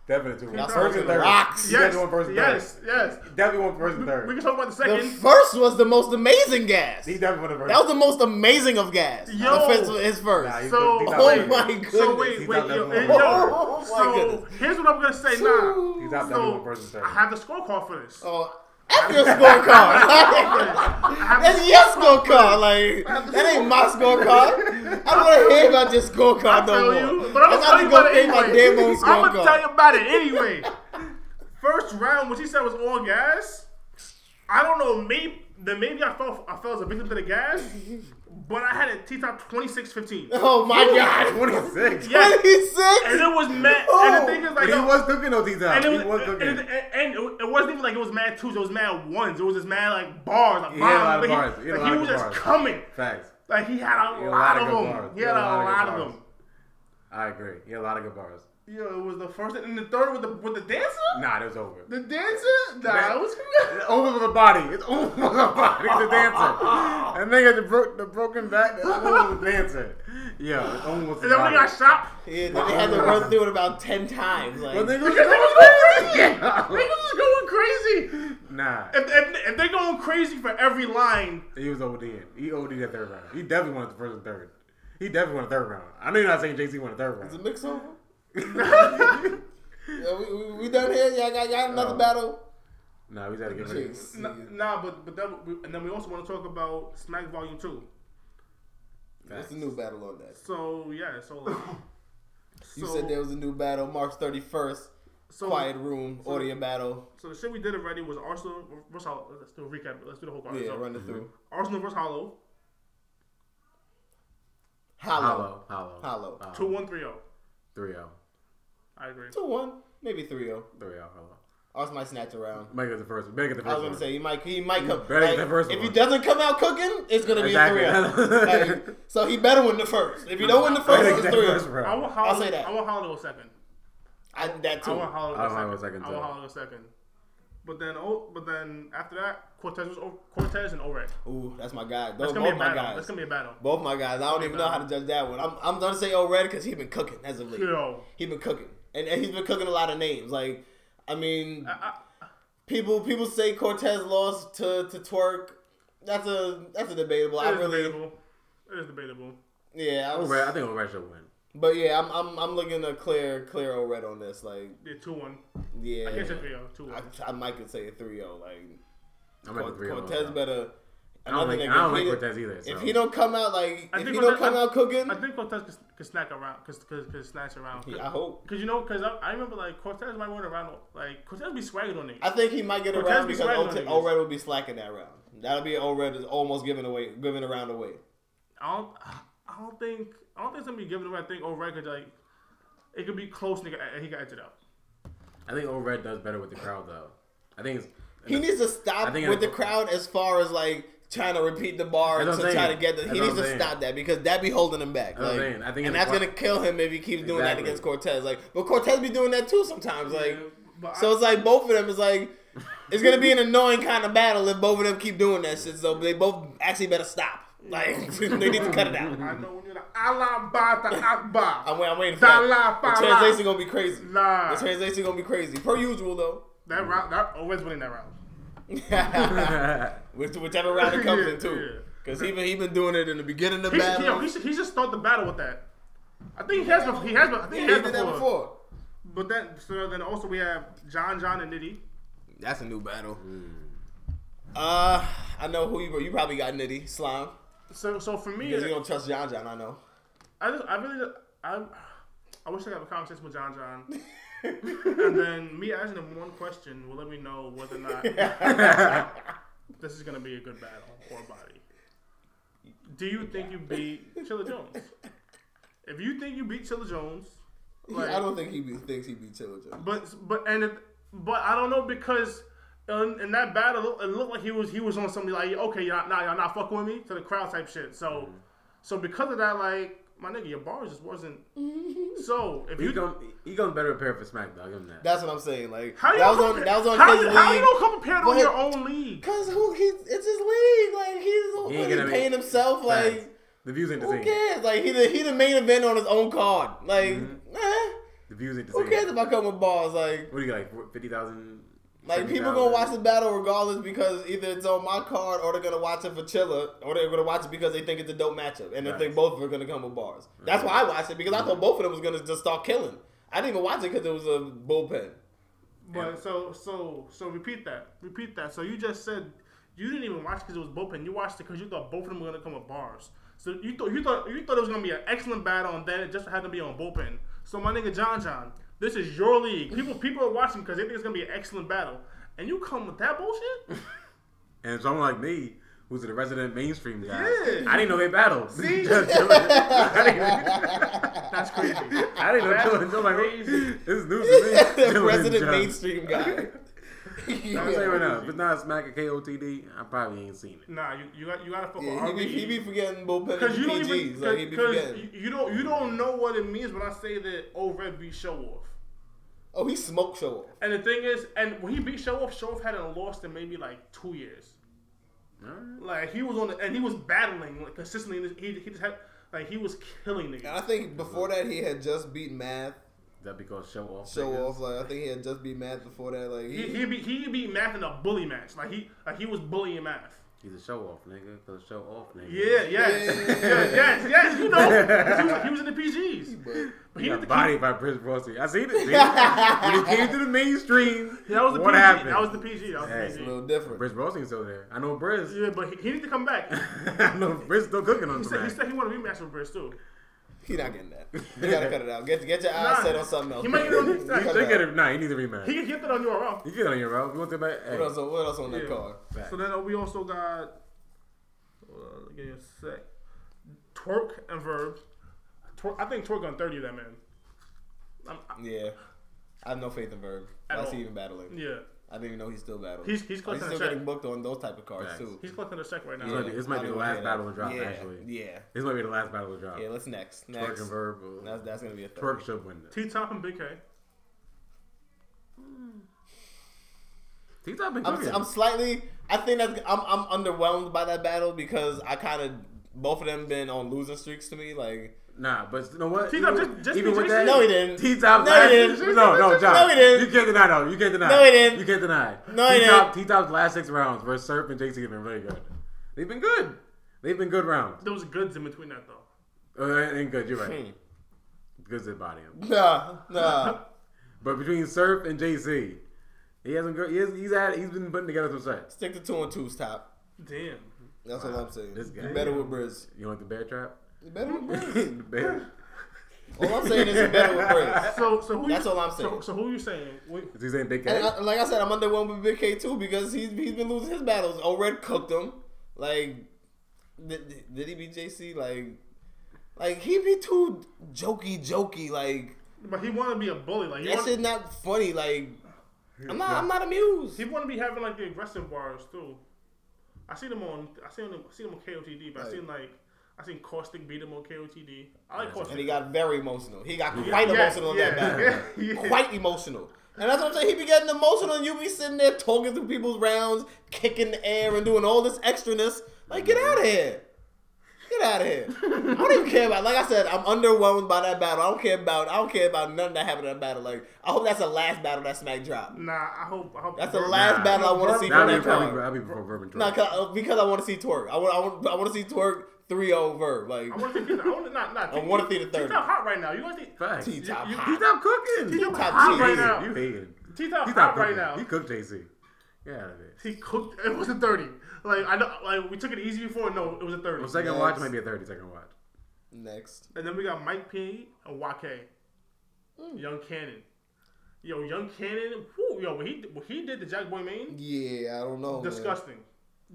Definitely 2 1. T-Top First and third. Rocks. He Yes, definitely one first first and third. yes, yes. Definitely won first and We third. can talk about the second. The first was the most amazing gas. He definitely won the first. That was the most amazing of gas. Yo. The first, his first. Nah, he- So, T-Top oh beat him. my So goodness. wait, He's wait, yo, and yo, Oh, my so goodness. here's what I'm gonna say now. He's not definitely So won first and third. I have the scorecard for this. Oh, F your scorecard. That's your scorecard [LAUGHS] Like that ain't my scorecard. I don't want to hear about your scorecard no more. you, but I'm gonna got tell you go about it pay my anyway. damn own I'm gonna tell you about it anyway. First round, which he said was all gas. I don't know, maybe then maybe I felt I fell as a victim to the gas, but I had a T top 26-15. Oh my god. 26. Yeah. 26? And it was mad. Oh. And the oh. thing is, like, But he yo, was cooking those T-Top. and it He was, was and, cooking. and, and it, it wasn't even like it was mad twos. It was mad ones. It was just mad like bars. Like, He had a lot of like, bars. He He, had a like, lot he of was just bars. coming. Facts. Like he had a, He had a lot, lot of of them. bars. He had a lot, of good them. I agree. He had a lot of good bars. Yo, it was the first and the third with the with the dancer. Nah, it was over. The dancer? Nah, it was. [LAUGHS] It's over with the body. It's over with the body. The dancer. And they then the, bro- the broken back. It's over the dancer. Yeah, it's almost. And then when he got shot, Yeah, then they had to run through it about 10 times. Like, But they because they was going crazy. They was just going crazy. Nah, If, if, if they going crazy for every line, he was ODing. He OD'd that third round. He definitely won the first and third. He definitely won the third round. I know you're not saying JC won the third Is it round. mix over? [LAUGHS] yeah, we, we, we done here? Y'all got, y'all another Oh. battle? Nah, we just had to get ready. Jeez. n- nah, but but then we, and then we also want to talk about Smack Volume Two. What's the new battle on that? So yeah, so [LAUGHS] You so, said there was a new battle March 31st. so, Quiet room, so- audio battle. So the shit we did already was Arsenal versus Hollow. Let's do a recap. Let's do the whole card. Yeah, so, run it through. Arsenal versus Hollow. Hollow. Hollow. Hollow. Hollow. Hollow. Two one three zero. 3 0. I agree. Two one, maybe three zero. 3 0. Hollow. Ours might snatch around. Might get the first one. Better get the I was gonna one. say he might he might come. better get like, the first if one. he doesn't come out cooking, it's gonna be a three zero. like, [LAUGHS] so he better win the first. If you don't win the first, it's that three first zero. I round. want I'll say that. I want Hollow to second. I, that I too. want Hollow to I want Hollow second. second, I want too. Hollow to go second. But then, oh, but then after that, Cortez was o- Cortez and O Red. Ooh, that's my guy. That's gonna be a my battle. guys. That's gonna be a battle. Both my guys. I don't even know how to judge that one. I'm, I'm gonna say O Red because he's been cooking as of late. Yo, He been cooking, and, and he's been cooking a lot of names. Like, I mean, I, I, people people say Cortez lost to to Twerk. That's a that's a debatable. I really, debatable. It is debatable. yeah. I was, Red, I think Red should win. but yeah, I'm I'm I'm looking to clear clear O Red on this. Like, Yeah, two one. yeah, I can't say three zero. Two I, one. I might could say a 3-0. Like, I'm at the 3 Cortez better. I don't another like, I don't if like Cortez either. So. If he don't come out like, I if think he don't come I- out cooking, I think Cortez could, could snack around. Could, could, could snatch around. yeah, I hope. Cause you know, cause I, I remember like Cortez might run around. Like Cortez be swagging on niggas. I think he might get Cortez around be because swagging on O-Red will be slacking that round. That'll be O Red is almost giving away, giving around away. I don't. I don't think. I don't think it's gonna be given away. I think Oreg could like. It could be close, nigga, and he got edged out. I think Old Red does better with the crowd though. I think it's. He needs to stop I think with in the crowd as far as like trying to repeat the bar That's to what try to get the. That's He needs to saying. stop that because that be holding him back. That's what I'm Like, saying. I think and that's qua- gonna kill him if he keeps doing that against Cortez. Like, but Cortez be doing that too sometimes. Like, Yeah, so I- it's like both of them is like. [LAUGHS] It's gonna be an annoying kind of battle if both of them keep doing that shit. So they both actually better stop. Like [LAUGHS] they need to cut it out. I know when you're like Allah Bata Akbar. I'm, wait- I'm waiting for that. Dala The Fala. translation gonna be crazy. Nah, The translation gonna be crazy per usual though. that round. That always winning that round. [LAUGHS] Which, whichever round it comes [LAUGHS] Yeah, in too. yeah. Cause he been he been doing it in the beginning of the He should, yo, battle. he should, he should start the battle with that. I think he has. before- He has. been- I think Yeah, he he has did before. that before. But then, so then also we have John, John, and Nitty. That's a new battle. Uh, I know who you. You probably got Nitty Slime So, so for me, because you don't trust John John. I know. I just, I really, I, I wish I could have a conversation with John, John, [LAUGHS] and then me asking him one question will let me know whether or not [LAUGHS] this is gonna be a good battle or body. Do you think you beat Chilla Jones? If you think you beat Chilla Jones, like, I don't think he be, thinks he beat Chilla Jones. But but and it, but I don't know because in, in that battle it looked like he was he was on something like okay y'all nah y'all not fucking with me to the crowd type shit. So mm-hmm. so because of that like my nigga your bars just wasn't. [LAUGHS] So if he you come, he comes better prepared for Smack. Though. I'll give him that. That's what I'm saying. Like how you that was don't on come- that was on how, his you- how you league. don't come prepared on But- your own league? Cause who he it's his league. Like he's He what, ain't gonna paying make- himself. Like Facts. the views ain't the who same. Who cares? Like he the he the main event on his own card. Like eh, The views ain't the same. who cares if I come with bars? Like What do you got, like fifty thousand? Like people gonna watch the battle regardless because either it's on my card or they're gonna watch it for Chilla or they're gonna watch it because they think it's a dope matchup and they Right. think both of them are gonna come with bars. That's why I watched it because I thought both of them was gonna just start killing. I didn't even watch it because it was a bullpen. But so so so repeat that. Repeat that. So you just said you didn't even watch because it was bullpen. You watched it because you thought both of them were gonna come with bars. So you thought you thought you thought it was gonna be an excellent battle, and then it just had to be on bullpen. So my nigga John John, this is your league. People [LAUGHS] people are watching because they think it's gonna be an excellent battle, and you come with that bullshit. [LAUGHS] And someone like me, who's a resident mainstream guy, Yeah. I didn't know they battled. [LAUGHS] See? I didn't, That's crazy. I didn't know That's Chillin' Joe. Like, oh, crazy. this is news to me. resident mainstream guy. [LAUGHS] I'm saying right now, if it's not a smack at KOTD, I probably ain't seen it. Nah, you, you got you gotta fuck Yeah, he, be, he be RB. forgetting bullpen Because you don't PGs. even like because forgetting. you, you don't you don't know what it means when I say that Red beat Show Off. Oh, he smoked show off. And the thing is, and when he beat Show Off, Show Off hadn't lost in maybe like two years. Alright. Like he was on, the, and he was battling like consistently. He, he just had like he was killing And niggas. I think before that he had just beat Math. Is that because show off? Show niggas? off. Like I think he had just beat Math before that. Like He, he, he beat he beat Math in a bully match. Like he like he was bullying Math. He's a show off nigga. Cause show off nigga. Yeah, yes, Yeah. [LAUGHS] yes, yes, yes, You know, he was, he was in the PGs. but But He he got did bodied by Prince Brosty. I seen it. [LAUGHS] See? when he came to the mainstream, That was the what PG. happened? That was the PG. That was Hey. it's a little different. Briz Brosting's still there. I know Briz. Yeah, but he, he need to come back. [LAUGHS] I know Briz still cooking on He said, he said he wanted to rematch with Briz too. He not getting that. You gotta cut it out. Get get your eyes Nah, set on something else. he might get on- [LAUGHS] You he He cut should it get out. it. Nah, he needs a rematch. He can get that on URL. You get it on your route. You want to back? Hey. What else? What else on that Yeah. card? Facts. So then uh, we also got. Uh, give me a sec. Twerk and Verb. Twerk, I think Twerk on thirty. That man. I'm, I- Yeah, I have no faith in Verb. At Why is all. he even battling? yeah, I didn't even know he's still battling. He's- he's Oh, collecting a still check. getting booked on those type of cards Facts. too. he's collecting a check right now. This might be- this might be the last battle to drop, Yeah, actually. Yeah, This might be the last battle to drop. yeah. Let's next. Twerk Next. and Verb. Uh, that's, that's gonna be a third. Twerk should win this. T Top and Big K. T Top been I'm. I'm slightly. I think that's. I'm, I'm underwhelmed by that battle because I kind of both of them been on losing streaks to me. Like Nah, but you know what? T-Top Even, just- just even with that, No, he didn't. T Top. No, he didn't. No, no, John. No, he didn't. You can't deny though. You can't deny. No, he didn't. You can't deny. No, he T-Top, didn't. T-Top's last six rounds versus Surf and JC have been really good. They've been good. They've been good rounds. There was goods in between that though. Uh, ain't good. You're right. Good to body him. nah, nah. [LAUGHS] But between Surf and JC, he hasn't. Good, he has, he's had. He's been putting together some sets. Stick to two and twos top. Damn. That's what I'm saying. This guy. You better with Briz. You want the bear trap? You better with [LAUGHS] Briz. the bear. all I'm saying is you better with Briz. [LAUGHS] So so who? That's you, all I'm saying. so who you saying? Wait, Is he saying Big And K? I, like I said, I'm underwhelmed with Big K too because he's he's been losing his battles. O Red cooked him. Like, did, did he beat JC? Like, like he be too jokey, jokey. Like but he want to be a bully. Like he that want, shit not funny. Like I'm not I'm not amused. he want to be having like the aggressive bars too. I seen him on. I seen him. I seen him on KOTD, but I seen like. I seen Caustic beat him on KOTD. I like Yes. Caustic. And he got very emotional. He got Yeah, quite yeah, emotional in yeah, that battle. yeah, [LAUGHS] yeah. Quite emotional. And that's what I'm saying. He be getting emotional, and you be sitting there talking through people's rounds, kicking the air, and doing all this extraness. Like, get out of here. Get out of here. I don't even care about. Like I said, I'm underwhelmed by that battle. I don't care about. I don't care about none that happened in that battle. Like, I hope that's the last battle that Smack dropped. Nah, I hope. I hope That's the last Nah. battle I want to see from That'll that be, that'll be, card. that'll be before Verb and No, Twerk. cause, uh, because I want to see Twerk. I want. I want. I want to see Twerk 3-0 verb. Like, I want to see. I want to not not. I wanna see the 30. T-Top hot right now. You want to see? Facts. T top you- hot. T-Top cooking. T-Top T-Top hot cheese. right now. You hating. T-Top T-Top hot right now. He cooked JC. Get out of there. He cooked. It was a thirty. Like I know. Like we took it easy before. No, it was a thirty. Well, second Next. watch might be a 30 second watch. Next. And then we got Mike P and Wake. Hmm. Young Cannon. Yo, Young Cannon. Whew, yo, when he when he did the Jack Boy main, Yeah, I don't know. man.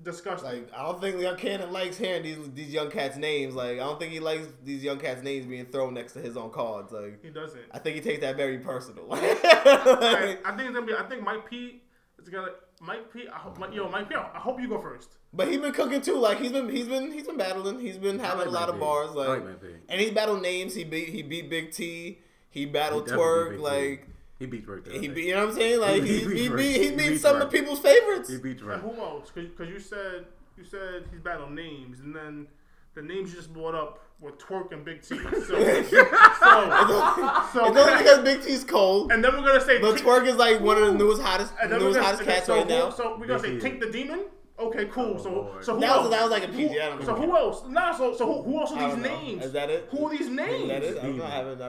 Disgusting. Disgusting. Like I don't think Young Cannon likes hearing these these young cats' names. Like I don't think he likes these young cats' names being thrown next to his own cards. Like he doesn't. I think he takes that very personal. [LAUGHS] I, Like, I think it's gonna be. I think Mike P is gonna. Mike P. I hope. Mike, yo, Mike P. I hope you go first. but he's been cooking too. Like he's been he's been he's been battling. He's been having like a lot Mike of P. bars. Like, like and he battled names. He beat he beat Big T. He battled He Twerk. Like T. he beat Twerk. the he beat. You know what I'm saying? Like [LAUGHS] He he beat he beat he He beat beat some Twerk. of people's favorites. He beat And who else? Because you said you said he's battled names, and then the names you just brought up were Twerk and Big T. So, [LAUGHS] so, so It's only because Big T's cold. and then we're gonna say But Tick- Twerk is like one of the newest hottest and then newest gonna hottest cats so right who- now. So we're gonna say Big T. Tink the Demon. Okay, cool. Oh, so boy. so who That was- else? that was like a PG, Who- I don't know. So who else? Nah. So so who, who else are don't these know. names? Is that it? Who are these Is names? that it? I'm Demon. not having.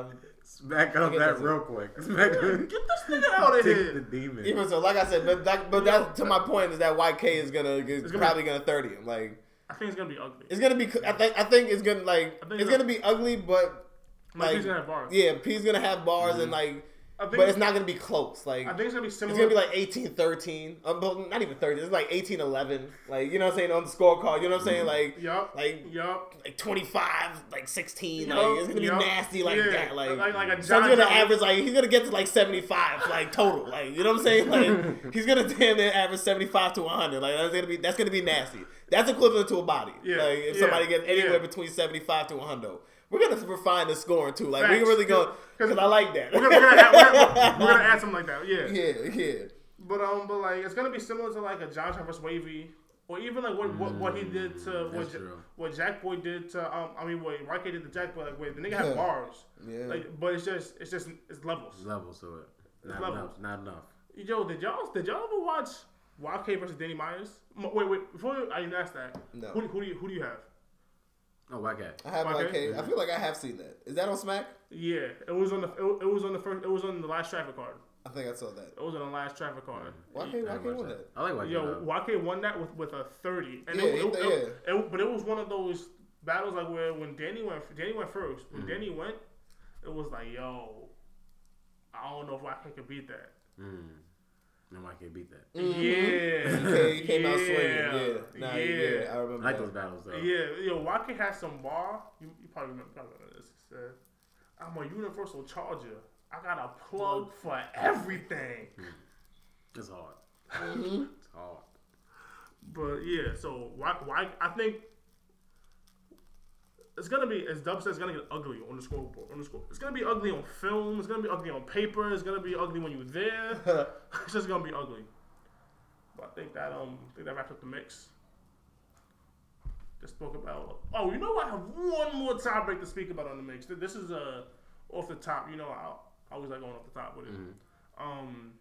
I'm, Smack on Get that this- real quick. [LAUGHS] Smack Get this nigga out of here. the demon. Even so, like I said, but that, but that to my point is that YK is gonna is gonna probably gonna thirty him. Like I think it's gonna be ugly. it's gonna be. I think I think it's gonna like I think it's so. gonna be ugly, but Like, like he's gonna have bars. yeah, P's gonna have bars and mm-hmm. like, I think, but it's not gonna be close. Like I think it's gonna be similar. it's gonna be like 18-13. Um, but not even thirty. It's like 18-11. Like you know what I'm saying on the scorecard. You know what I'm saying? Like yep. like yep. like 25, like 16. Yup, Like it's gonna be yup. nasty like Yeah, that. Like, like- like a so John he's gonna Jones. average like he's gonna get to like 75 like total. Like you know what I'm saying? Like [LAUGHS] he's gonna damn near average 75 to 100. Like that's gonna be that's gonna be nasty. That's equivalent to a body. Yeah, Like if yeah, somebody gets anywhere yeah. between 75 to 100. We're gonna refine the scoring too. Like we Facts. can really go because I like that. We're gonna, we're, gonna add, we're, we're gonna add something like that. Yeah. [LAUGHS] yeah, yeah. But um, but like it's gonna be similar to like a John Travis Wavy, or even like what what, what he did to what, Ja- what Jack Boy did to um I mean what YK did to Jack Boy like wait the nigga had Yeah. bars Yeah. like but it's just it's just it's levels. Levels to it. Not levels. enough. Not enough. Yo, did y'all did y'all ever watch YK versus Danny Myers? Wait wait before I even ask that. No. Who, who do you who do you have? Oh, white cat. I have Okay. YK. I feel like I have seen that. Is that on Smack? Yeah, it was on the it, it was on the first it was on the last traffic card. I think I saw that. It was on the last traffic card. YK, I didn't YK watch won that. that. I like white Yo, cat. YK won that with, with a thirty, and Yeah, it, he- it, yeah. it- it- but it was one of those battles like where when Danny went, Danny went first. Mm-hmm. When Danny went, it was like, yo, I don't know if YK could beat that. Mm. No, white cat beat that. Mm-hmm. Yeah, He came, he came out swinging. Yeah. Yeah. Nah, yeah. Yeah. I remember remember. I like that. those battles though. Yeah, yo, Waka had some bar. You, you probably remember, probably remember this. He said, "I'm a universal charger. I got a plug mm-hmm. for everything." Hmm. It's hard. Mm-hmm. It's hard. But yeah, so why? Why? I think it's gonna be, as Dub said, it's gonna get ugly on the scoreboard. On the score, it's gonna be ugly on film. It's gonna be ugly on paper. It's gonna be ugly when you're there. [LAUGHS] [LAUGHS] it's just gonna be ugly. But I think that um, I think that wraps up the mix. Just spoke about. Oh, you know what? I have one more topic to speak about on the mix. This is uh off the top. You know, I, I always like going off the top with it. Um,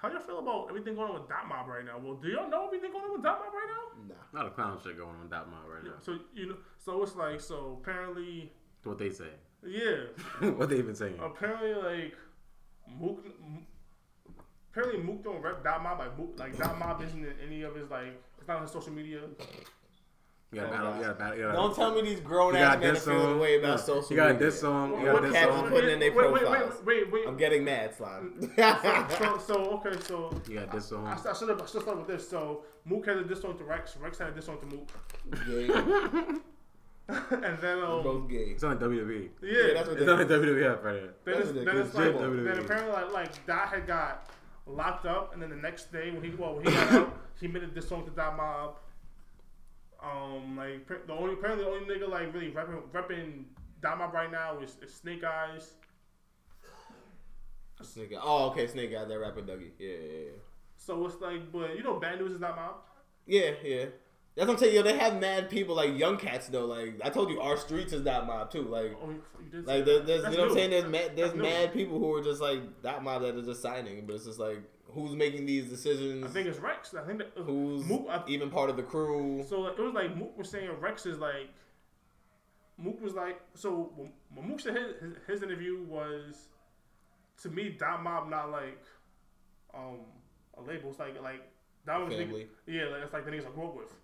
how y'all feel about everything going on with Dot Mob right now? Well, do y'all know everything going on with Dot Mob right now? Nah. Not a lot of clown shit going on with Dot Mob right now. So you know, so it's like, so apparently, What they say. yeah, [LAUGHS] what they even saying. apparently like Mook, apparently Mook don't rep Dot Mob like Mook, like Dot Mob isn't in any of his like it's not on his social media. You got Oh, battle. God. You got battle. You got a- Don't tell me these grown ass men are this feeling the way about Yeah. social You got media. this song. You What this cats song. putting in their wait, wait, profiles. wait, wait, wait. I'm getting mad, slime. so, so [LAUGHS] okay, so You got this I, song. I should have I should start with this. So Mook had a diss song to Rex. Rex had a diss song to Mook, Gay. [LAUGHS] and then um, Both gay. It's on WWE. yeah, Yeah, that's what It's on WWE right there. Then it's, then it's like, jam. then apparently like, like Dot had got locked up, and then the next day when he well when he got out, he made a diss song to Dot Mob. Um, like the only apparently the only nigga like really repping repping Mob right now is, is Snake Eyes. Snake Eye. Oh, okay, Snake Eye, that rapper Dougie. Yeah, yeah, yeah. So it's like, but you know, Bad News is Dot Mob. Yeah, yeah. That's what I'm saying. Yo, they have mad people like young cats though. Like I told you, our streets is that mob too. Like, Oh, you, you did. like say there, that. there's, you know what I'm saying. There's mad, there's That's new. mad people who are just like that mob that are just signing, but it's just like who's making these decisions? I think it's Rex. I think that uh, who's Mook. I, even part of the crew? So it was like Mook was saying Rex is like Mook was like so when- Mook said his, his, his interview was to me Dot Mob not like um a label. It's like like that was Family. yeah, like, it's like the niggas I grew up with.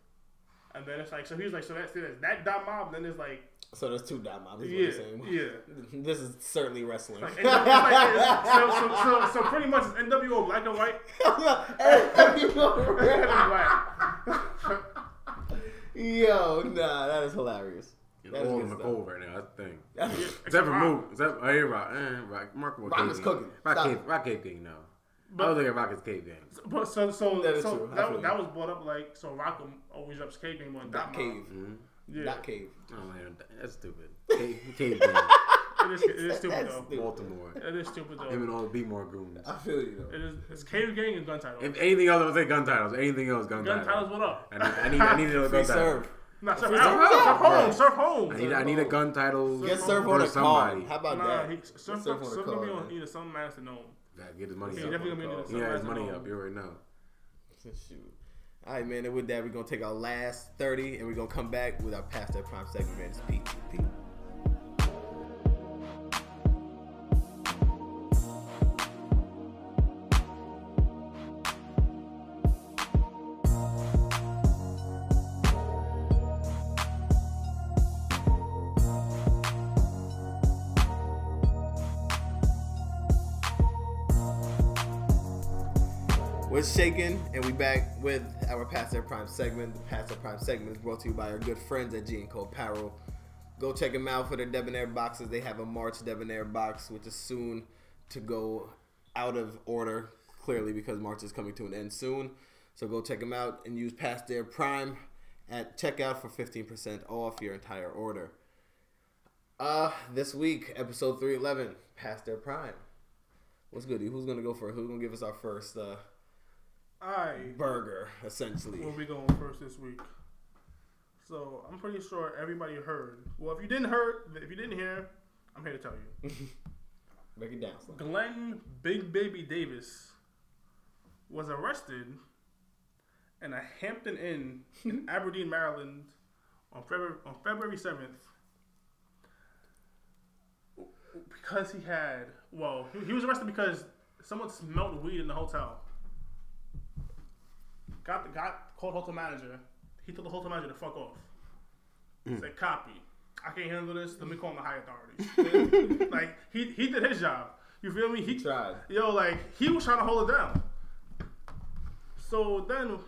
And then it's like so he was like so that's it. That Dot Mob. Then it's like So there's two dot mobs. Is yeah what saying. yeah. [LAUGHS] This is certainly wrestling. Like, NW, it's like, it's- so, so, so, so pretty much it's NWO black and white. [LAUGHS] NWO [LAUGHS] Red and black. Yo, nah, that is hilarious. It's That is all good in the stuff. cold right now. That's the thing. That's- Except for Rock. Mook. Except I hear Rock. Eh, Rock. Mark was Rock is cooking. Rock Stop Cape. Rock Cape King. No. But- I don't think a Rock is Cape Gang. But so so That is so true. That, that was brought up like so Rockham always reps K game on Dot Dot cave. Mm-hmm. Yeah, Dot cave. Oh man, that's stupid. Cape, Cape Gang. it is, it is stupid That's though. stupid. Baltimore. It is stupid though. Him and all the Be More goons. I feel you though. It is it's Cave Gang and Gun Title. If anything else, I would say gun titles. Anything else, gun, Gun titles. Gun titles, what up? I need, I need, I need a Free gun title. serve. Nah, surf, Free surf, Surf surf Home. home, surf home. I need, I need a gun title. Get Surf surf on a somebody. card. How about Nah, that? he, Get surf, surf surf, on a surf gonna be on man. either some master known. Gotta get his money He up. definitely gonna be card. in He some got his master money up. You already know. Shoot. All right, man. And with that, we're gonna take our last thirty, and we're gonna come back with our past that prime segment, man. Shaking? And we back with our Past Their Prime segment. The Past Their Prime segment is brought to you by our good friends at G Co Apparel. Go check them out for their debonair boxes. They have a March debonair box, which is soon to go out of order, clearly because March is coming to an end soon. So go check them out and use Past Their Prime at checkout for 15% off your entire order. Uh, this week, episode 311, Past Their Prime. What's good? Who's gonna go first? Who's gonna give us our first uh, Alright, burger, essentially? where we going first this week? So I'm pretty sure everybody heard. Well, if you didn't hear, if you didn't hear, I'm here to tell you. [LAUGHS] Break it down. Slim. Glenn Big Baby Davis was arrested in a Hampton Inn in [LAUGHS] Aberdeen, Maryland on February on February seventh because he had well he, he was arrested because someone smelled weed in the hotel. Got the got called hotel manager. He told the hotel manager to fuck off. Mm. Said copy. I can't handle this. Let me call in the high authorities. [LAUGHS] like he he did his job. You feel me? He Tried. Yo, like he was trying to hold it down. So then,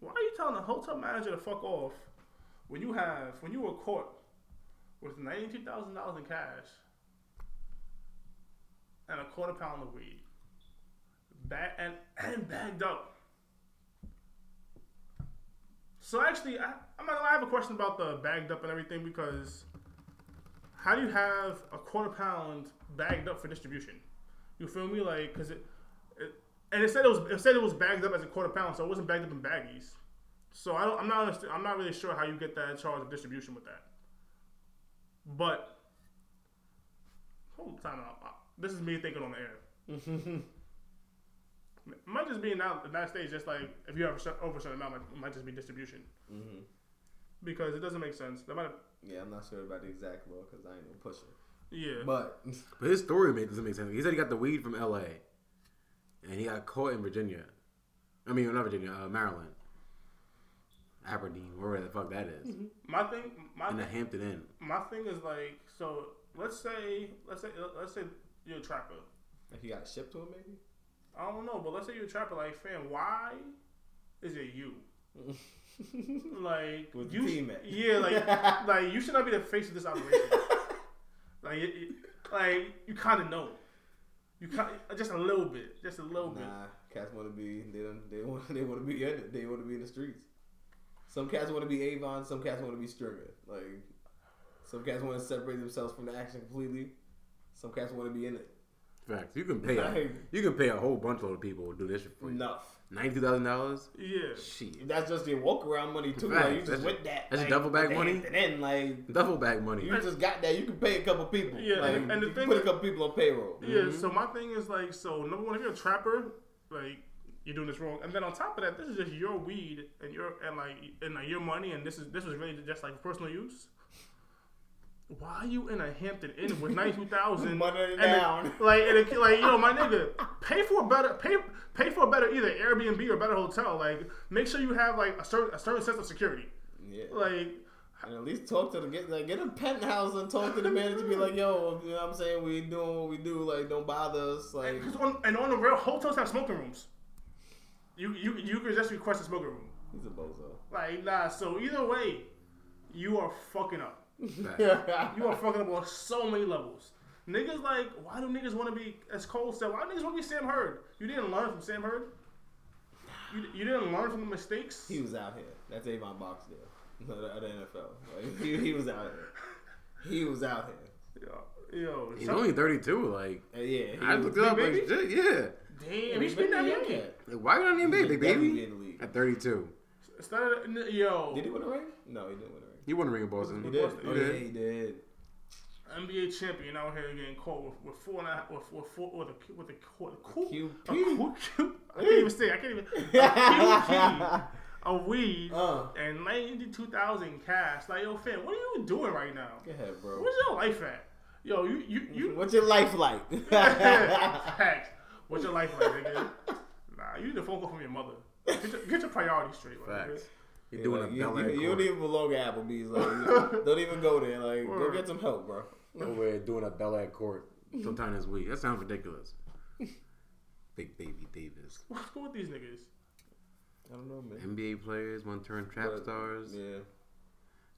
why are you telling the hotel manager to fuck off when you have when you were caught with ninety two thousand dollars in cash and a quarter pound of weed, bag and and bagged up. So actually, I, I'm not gonna I have a question about the bagged up and everything because how do you have a quarter pound bagged up for distribution? You feel me? Like, cause it, it and it said it was it said it was bagged up as a quarter pound, so it wasn't bagged up in baggies. So I don't, I'm not I'm not really sure how you get that charge of distribution with that. But hold time out. Uh, This is me thinking on the air. [LAUGHS] It might just be in the United States. just like if you have a over a certain amount, it might just be distribution hmm because it doesn't make sense. That might have, Yeah, I'm not sure about the exact law because I ain't no pusher. yeah. But [LAUGHS] But his story make, doesn't make sense. He said he got the weed from L.A. and he got caught in Virginia. I mean, not Virginia, uh, Maryland, Aberdeen, wherever the fuck that is, my thing, my in the Hampton Inn. my thing is like, so let's say, let's say, let's say you're a trapper. he got shipped to him, maybe. I don't know, but let's say you're a trapper. Like, fam, why is it you? [LAUGHS] like, With you, team at. yeah, like, [LAUGHS] like you should not be the face of this operation. like, it, it- like you kind of know, you kind just a little bit, just a little bit. Nah, cats want to be. They don't. They [LAUGHS] want. They want to be in it. They want to be in the streets. Some cats want to be Avon. Some cats want to be stringer. Like some cats want to separate themselves from the action completely. Some cats want to be in it. Facts. You can pay a, you can pay a whole bunch of people to do this for you. Enough. Ninety two thousand dollars. Yeah, Shit. That's just your walk around money too. Facts. Like you just That's with that. that's your like, duffel bag money? Hampton Inn, like Duffel bag money. you just got that. You can pay a couple people. Yeah, like, and- and the you thing can put a couple people on payroll. yeah. Mm-hmm. So my thing is like, so number one, if you're a trapper, like you're doing this wrong, and then on top of that, this is just your weed and your and like and like your money, and this is this was really just like personal use. Why are you in a Hampton Inn with ninety two thousand [LAUGHS] Money down. Like, and it, like yo, my nigga, pay for a better pay pay for a better either Airbnb or better hotel. Like, make sure you have like a certain a certain sense of security. Yeah. Like, And at least talk to the get like get a penthouse and talk to the manager. Be like, yo, you know what I'm saying? We doing what we do. Like, don't bother us. Like, and on, and on the real hotels have smoking rooms. You you you could just request a smoking room. he's a bozo. Like nah, so either way, you are fucking up. Facts. [LAUGHS] You are fucking up on so many levels. Niggas like, why do niggas want to be as Cole said? Why do niggas want to be Sam Hurd? You didn't learn from Sam Hurd. You, you didn't learn from the mistakes. he was out here. That's Avon Barksdale [LAUGHS] at the NFL. Like, he, he was out here. He was out here. Yo, yo He's only thirty two. Like Uh, yeah, he I was looked it up. Like, baby? shit, yeah. damn, he's been that young. yet. Like, why you not in the NBA, big baby? in the league. At thirty two, Started, yo, Did he win a ring? No, he didn't win a ring. He won a ring in Boston. He did. Boston, Oh he yeah, he did. NBA champion out here getting caught with, with four and a half, with, with four, with a, with a, with a, QP. Q, a Q, Q, I can't even say, I can't even, a QP, a [LAUGHS] weed, Uh. and 92,000 cash. Like, yo, fam, what are you doing right now? Go ahead, bro. Where's your life at? Yo, you, you, you, What's your life like? [LAUGHS] Facts. [LAUGHS] What's your life like, nigga? Nah, you need a phone call from your mother. Get your, get your priorities straight, my nigga. Facts. You're doing like, a you, Bel you, Air you don't even belong at Applebee's. Like, [LAUGHS] don't even go there. Like, go get some help, bro. over there doing a Bel Air court sometime this week. That sounds ridiculous. [LAUGHS] Big baby Davis. What's good with these niggas? I don't know, man. NBA players want to turn trap But, stars. Yeah.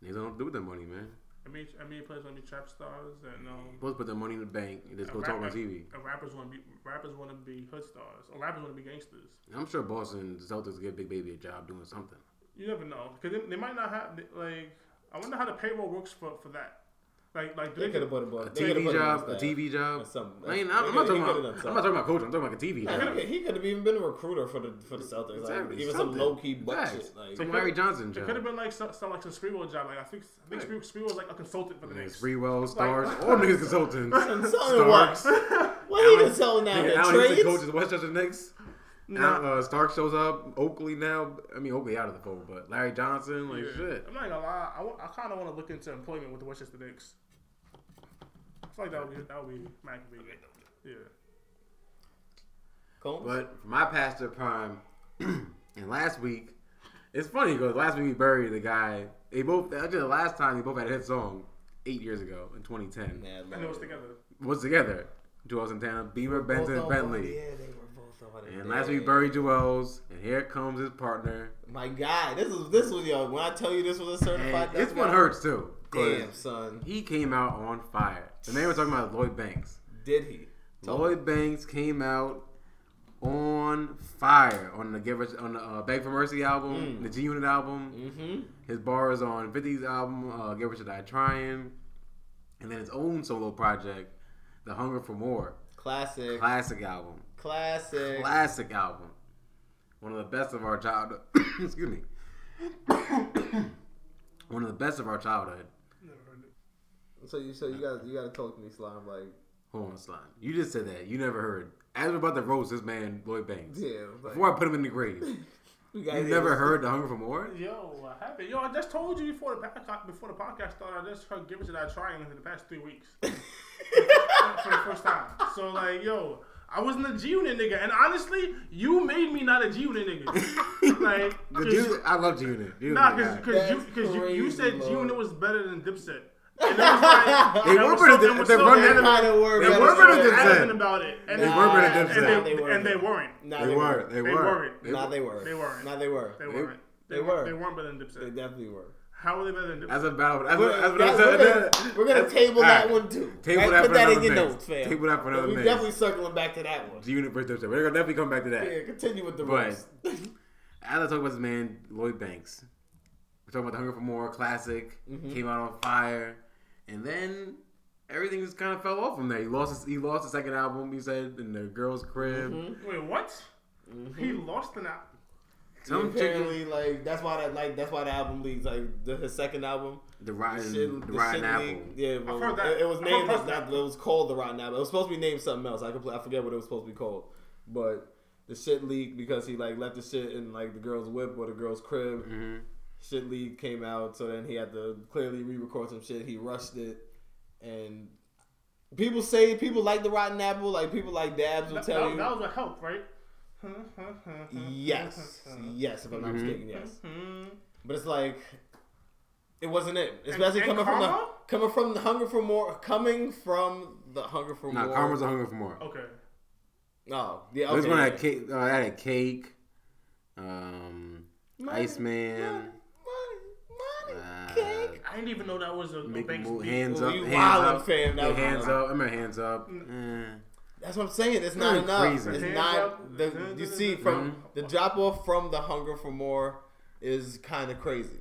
They don't do with their money, man. I mean, I NBA players want to be trap stars, and um, Supposed to put their money in the bank and just go and talk on TV. rappers want to be rappers want to be hood stars, or rappers want to be gangsters. I'm sure Boston Celtics give Big Baby a job doing something. You never know because they, they might not have like. I wonder how the payroll works for for that. Like like do They they, could have put him A on. they TV put him on job, a. TV job. Or something. I mean, I'm, I'm not coulda- he talking about. done I'm not talking about coach. I'm talking about a TV He job. could've- He could have even been a recruiter for the for the Celtics. Like, Exactly, even some low key butt Facts. shit. Like, Some It Larry could've- Johnson it could have been like some, some like some Sprewell job. Like I think I think Right. Sprewell, Sprewell was like a consultant for the Knicks. Freewell, stars, all niggas consultants. Consulting Starks. what? What he been selling now? Nigga, The Allan Houston trades? coaches Westchester Knicks. Nah. Now, uh, Stark shows up. Oakley now. I mean, Oakley out of the fold, but Larry Johnson, like Yeah. shit. I'm not gonna lie. I, I kind of want to look into employment with the Westchester Knicks. I feel like that would be that would be McAfee. Yeah. Combs? But for my pastor prime, [CLEARS THROAT] and last week, it's funny because last week we buried the guy. They both actually the last time they both had a hit song eight years ago in 2010. Mad And it was together. Was together. 2010, Beamer, Both Benson, on Bentley. board. Yeah, they were both And last week buried Juelz, and here comes his partner. My God, this is this was yo. When I tell you this was a certified, And this one hurts too. Damn, son, He came out on fire. The man we're talking about Lloyd Banks. did he? Tell me. Lloyd Banks came out on fire on the Give Us on the uh, Beg for Mercy album, Mm. the G Unit album. Mm-hmm. His bars on 50's album, uh, Give Us a Die Trying, and then his own solo project, The Hunger for More, Classic, classic album, classic. classic album, one of the best of our childhood. [COUGHS] Excuse me, [COUGHS] one of the best of our childhood. Never heard it. So you, so you got, you got to talk to me, slime. Like, Hold on, slime. You just said that. You never heard. As we're about to roast this man, Lloyd Banks. yeah, like, Before I put him in the grave, [LAUGHS] we you never heard The Hunger for More? Yo, what happened? Yo, I just told you before the podcast before the podcast started. I just heard "Give It to That Trying" in the past three weeks [LAUGHS] for the first time. So like, yo, I wasn't a G Unit nigga, and honestly, you made me not a G Unit nigga. [LAUGHS] like, The 'cause G- you- I love G Unit. Nah, because because you because you, you said G Unit was better than Dipset. [LAUGHS] And like, They were better than- and was they were better- adamant- kind of were. They They were were better better than than Dipset. about it, and They they, were better than Dipset. they, Nah, they weren't. and they weren't. Nah, They they were. weren't. They They were. weren't. They Nah, they were. They weren't. Nah, they were. They They- weren't. they They, were. were. They weren't better than Dipset. They definitely were. How were they better than Dipset? That's about. That's We're, what, that's what I'm we're saying. gonna, we're gonna That's- table that one too. Table right? that Put for that in another your notes, fam. Table that for another We mix. definitely circling back to that one. G Unit versus Dipset. We're gonna definitely come back to that. Yeah, continue with the But- roast. [LAUGHS] As I talk about this man, Lloyd Banks. We're talking about The Hunger for More, classic. Mhm. Came out on fire, and then everything just kind of fell off from there. He lost. His, he lost the second album. He said in the girl's crib. Mhm. Wait, what? Mhm. He lost an album. Some chick, apparently, like that's why that like that's why the album leaks. Like the, his second album, the the rotten, shit, the the rotten apple. leaked. Yeah, well, that. It, it was named heard as that. that. It was called the Rotten Apple. It was supposed to be named something else. I compl- I forget what it was supposed to be called, but the shit leaked because he like left the shit in like the girl's whip or the girl's crib. hmm Shit leak came out, so then he had to clearly re-record some shit. He rushed it, and people say people like the Rotten Apple. Like people like Dabs will That, tell that, you. that was a help, right? Yes, yes, if I'm not Mhm. mistaken, yes. Mhm. But it's like it wasn't it, especially and coming from the coming from the hunger for more, coming from the hunger for Nah, more. Karma's a hunger for more. Okay. Oh, yeah. This Okay. one yeah. had cake. Uh, had a cake. Um, Money, Iceman. money, money, Uh, cake. I didn't even know that was a, a Make Banks move, hands Oh, up, you hands up, fam. That hands up. I remember hands up. Eh. That's what I'm saying. It's Not not enough. crazy. It's not. The, you see, from Mhm. the drop off from the hunger for more is kind of crazy.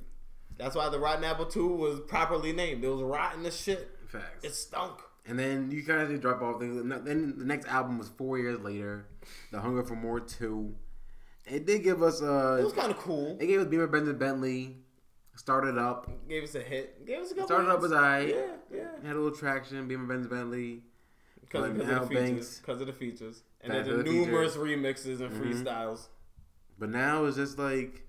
That's why the Rotten Apple Two was properly named. It was rotten as shit. Facts. It stunk. And then you kind of just drop off things. Then the next album was four years later, The Hunger for More Two. It did give us a. It was kind of cool. it gave us Beamer Benson Bentley. Started up, Gave us a hit. Gave us a couple. started up hits. as I Yeah, yeah. had a little traction. Beamer Benson Bentley. Because of, the features. Because of the features. And then the, the numerous remixes and Mhm. freestyles. But now it's just like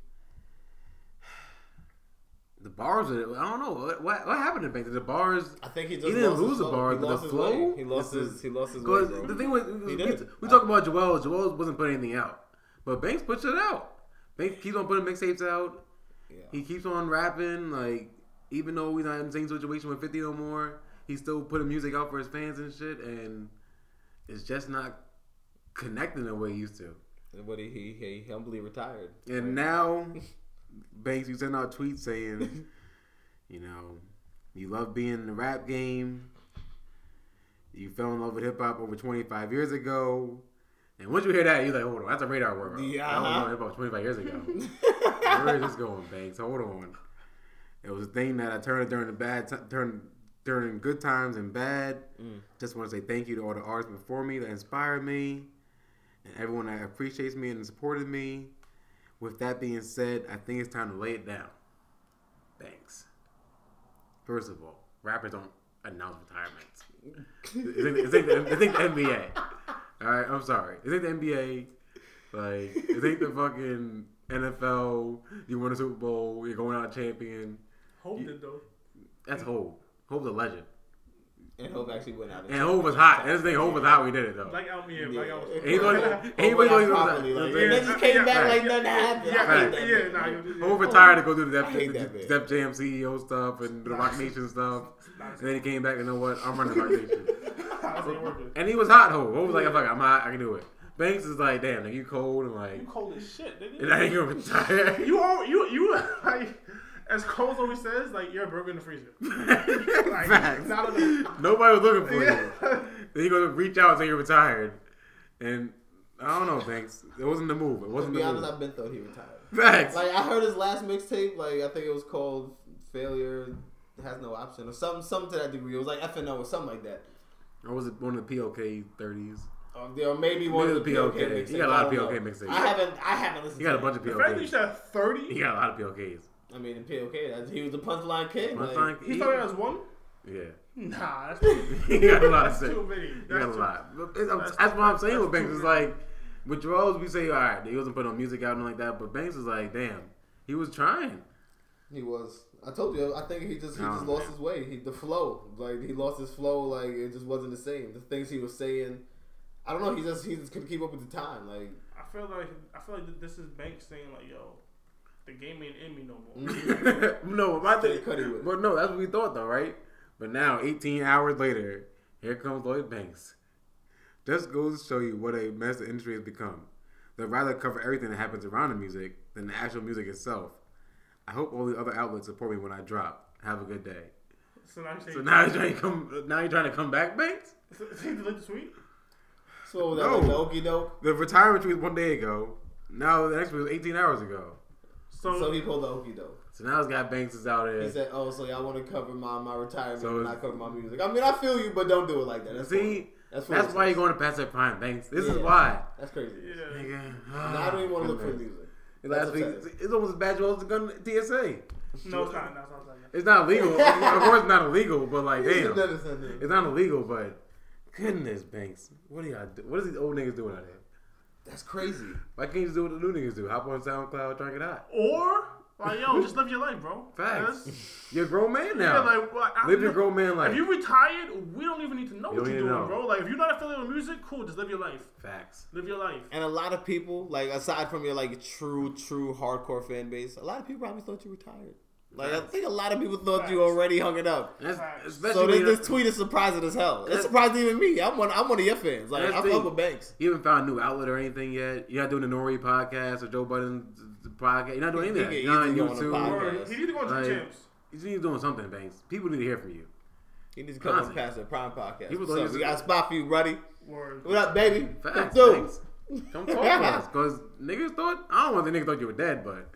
[SIGHS] the bars. Are, I don't know what what, what happened to Banks. The bars. I think he just He didn't lose his the bars, He but the lost his flow way. He lost is- his. He lost his way, bro. the thing was, He we, we talk about Joel. Joel wasn't putting anything out, but Banks puts it out. Banks keeps on putting mixtapes out. Yeah. He keeps on rapping. Like even though he's not in the same situation with Fifty no more, he's still putting music out for his fans and shit. And it's just not connecting the way he used to. But he, he, he humbly retired. And now, Banks, you send out tweets saying, [LAUGHS] you know, you love being in the rap game. You fell in love with hip hop over 25 years ago. And once you hear that, you're like, hold on, that's a radar word. Yeah, I was uh-huh. on hip hop 25 years ago. [LAUGHS] Where is this going, Banks? Hold on. It was a thing that I turned during the bad, t- during, during good times and bad. Mm. Just want to say thank you to all the artists before me that inspired me and everyone that appreciates me and supported me. With that being said, I think it's time to lay it down. Thanks. First of all, rappers don't announce retirements. It's like, the, it's like the NBA. All right, I'm sorry. It's like the NBA. Like, it's like the fucking NFL. You won a Super Bowl. You're going out champion. Hov did though. That's Hov. Hov's a legend. And Hov actually went out. And Hov was hot. And this thing, Hov was hot we did it, though. Black out me. Yeah. And he thought- he went thought he was- properly, like, Yeah. and they just came Yeah. back Right. like nothing happened. Yeah, I hate Right. that yeah, nah, you- Hov retired to go do the I hate that Def, bitch. Def Jam CEO stuff and the Roc Nation stuff. And then he came back and know what? I'm running Roc Nation. [LAUGHS] How's it working? And he was hot, Hov. Hov was like, fuck it, I'm hot, I can do it. Banks is like, damn, nigga, you cold and like, You cold as shit, nigga. and I ain't gonna retire. You all you you [LAUGHS] like as Cole always says, like you're a burger in the freezer. [LAUGHS] Like, Facts. not enough. Nobody was looking for Yeah. you. Then you gonna reach out and say you're retired, and I don't know, Banks. It wasn't the move. It wasn't be the honest, move. I've been thought he retired. Facts. Like I heard his last mixtape, like I think it was called "Failure Has No Option" or something, something to that degree. It was like FNO or something like that. or was it one of the POK thirties? Oh, or, there- or maybe one Maybe of the the POK. POK. mixtapes. He got a lot of I POK know. mixtapes. I haven't. I haven't listened. He got a bunch of The fact that you said thirty, He got a lot of POKs. I mean, in POK, that's, he was the punchline king. Like, Punchline- he he- thought it was one. Yeah. Nah, that's [LAUGHS] too, he got a lot of that's shit. too many. He That's got a too- lot. But it's- that's- That's, what I'm saying with Banks. too It's like with Juelz, we say all right, he wasn't putting on music out and like that, but Banks is like, damn, he was trying. He was. I told you. I think he just he Oh, just lost his way. He the flow. Like he lost his flow. Like it just wasn't the same. The things he was saying. I don't know. He just he just couldn't keep up with the time. Like I feel like I feel like this is Banks saying like, yo, the game ain't in me no more. Mm-hmm. [LAUGHS] no, my thing, Cuddy with it. but no, that's what we thought though, right? But now, 18 hours later, here comes Lloyd Banks. Just goes to show you what a mess the industry has become. They'd rather cover everything that happens around the music than the actual music itself. I hope all the other outlets support me when I drop. Have a good day. So now he's So now you're trying to come. Now you're trying to come back, Banks. Is he delete the tweet? so what was that No. like the okey doke. The retirement tweet was one day ago. Now the next one was 18 hours ago. So, So he pulled the okey doke. So now it's got Banks is out there. He said, "Oh, so y'all want to cover my my retirement So and it's- not cover my music? I mean, I feel you, but don't do it like that. That's See, funny. that's, that's why you're going to pass that prime, Banks. This is why. That's crazy. yeah. Nigga. Now I ah, don't even want to look for Goodness. music. Last week, it's almost as bad as well as the gun TSA. No, it's not. No, it's not. It's not. It's [LAUGHS] of course, it's not illegal, but like, damn, it's not illegal. But goodness, Banks, what do y'all do? What is these old niggas doing out there? That's crazy. Why can't you just do what the new niggas do? Hop on SoundCloud, drink it out. Or like, yo, just live your life, bro. Facts. That's- [LAUGHS] You're a grown man now. Yeah, like, what, I, Live your grown man life. If you retired, we don't even need to know You what you're doing, know. bro. Like, if you're not affiliated with music, cool. Just live your life. Facts. Live your life. And a lot of people, like aside from your like true, true hardcore fan base, a lot of people probably thought you retired. Like I think a lot of people thought you already hung it up. That's, So this, this tweet is surprising as hell. It's That's- surprising even me. I'm one. I'm one of your fans. Like That's I the fuck thing. with Banks. You haven't found a new outlet or anything yet. You're not doing the Nori podcast or Joe Budden's podcast. You're not doing He anything. can You're not on easily on YouTube. he need to go into Like, the champs. You're doing something, Banks. People need to hear from you. He needs to come on past the Prime podcast. People What's thought up? We got a spot for you, buddy. Word. What up, baby? Come Facts, through. Come talk to us, cause [LAUGHS] niggas thought I don't want the niggas thought you were dead, but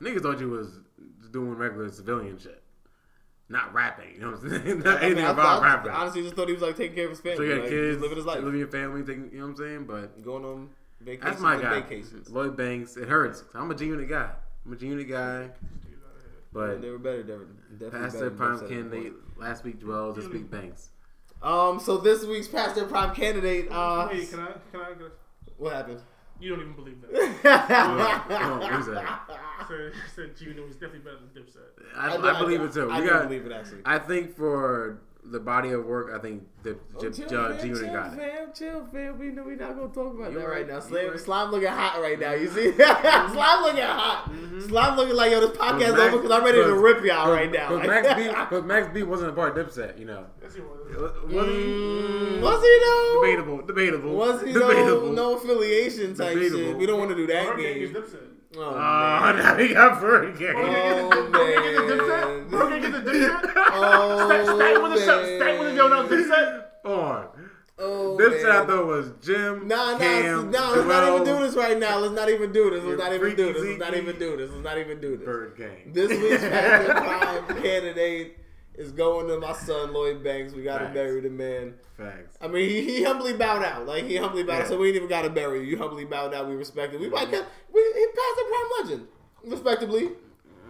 niggas thought you was just doing regular civilian shit, not rapping. You know what I'm saying? [LAUGHS] Not I, mean, anything I, about I rapping. honestly just thought he was like taking care of his family. so you got like, kids, living his life, living your family, taking, you know what I'm saying? But going on vacations. that's my guy, Vacations. Lloyd Banks. It hurts. I'm a G Unit guy. I'm a G Unit guy, but they were better. They were definitely past better their prime than candidate. Last week Joel, this week Banks. Um. So this week's past their prime candidate. Uh, Wait, can I? Can I? Go? what happened? You don't even believe that. [LAUGHS] Oh, oh, who's that? said, said Gino was definitely better than Dipset. I, do- I believe it too. I We do got. believe it actually. I think for the body of work, I think the Oh, J- chill, J- fam, G Unit chill, got it. fam, chill, fam. We know we're not gonna talk about You that right, right now. you Slime, right. slime looking hot right now. You see, [LAUGHS] slime looking hot. Slime looking like yo, this podcast Mm-hmm. Max- over because I'm ready to rip y'all right now. Because [LAUGHS] Like- Max B, cause Max B wasn't a part of Dipset, you know. Yes, he was. Was he? Mm, was he though? Debatable, debatable. Was he debatable. though? No affiliation type Debatable. shit. We don't want to do that Her gang game. Oh, Oh, man. [LAUGHS] now he got Bird game. Oh, Her gang is Dipset. Her gang is Dipset. Oh, Stack stack with the shot. Stack with the yo. No, Dipset. on. Oh, I man. thought was Jim, Nah, nah, Cam, nah, let's not even do this right now. Let's not even do this. Let's not even do this. Let's not even do this. Let's not even do this. Bird game. This week's Factor [LAUGHS] Prime candidate is going to my son Lloyd Banks. We got to Facts. bury the man. Facts. I mean, he, he humbly bowed out. Like he humbly bowed out. So we ain't even got to bury you. You humbly bowed out. We respect it. We might mm-hmm. get we he passed the prime legend, respectably.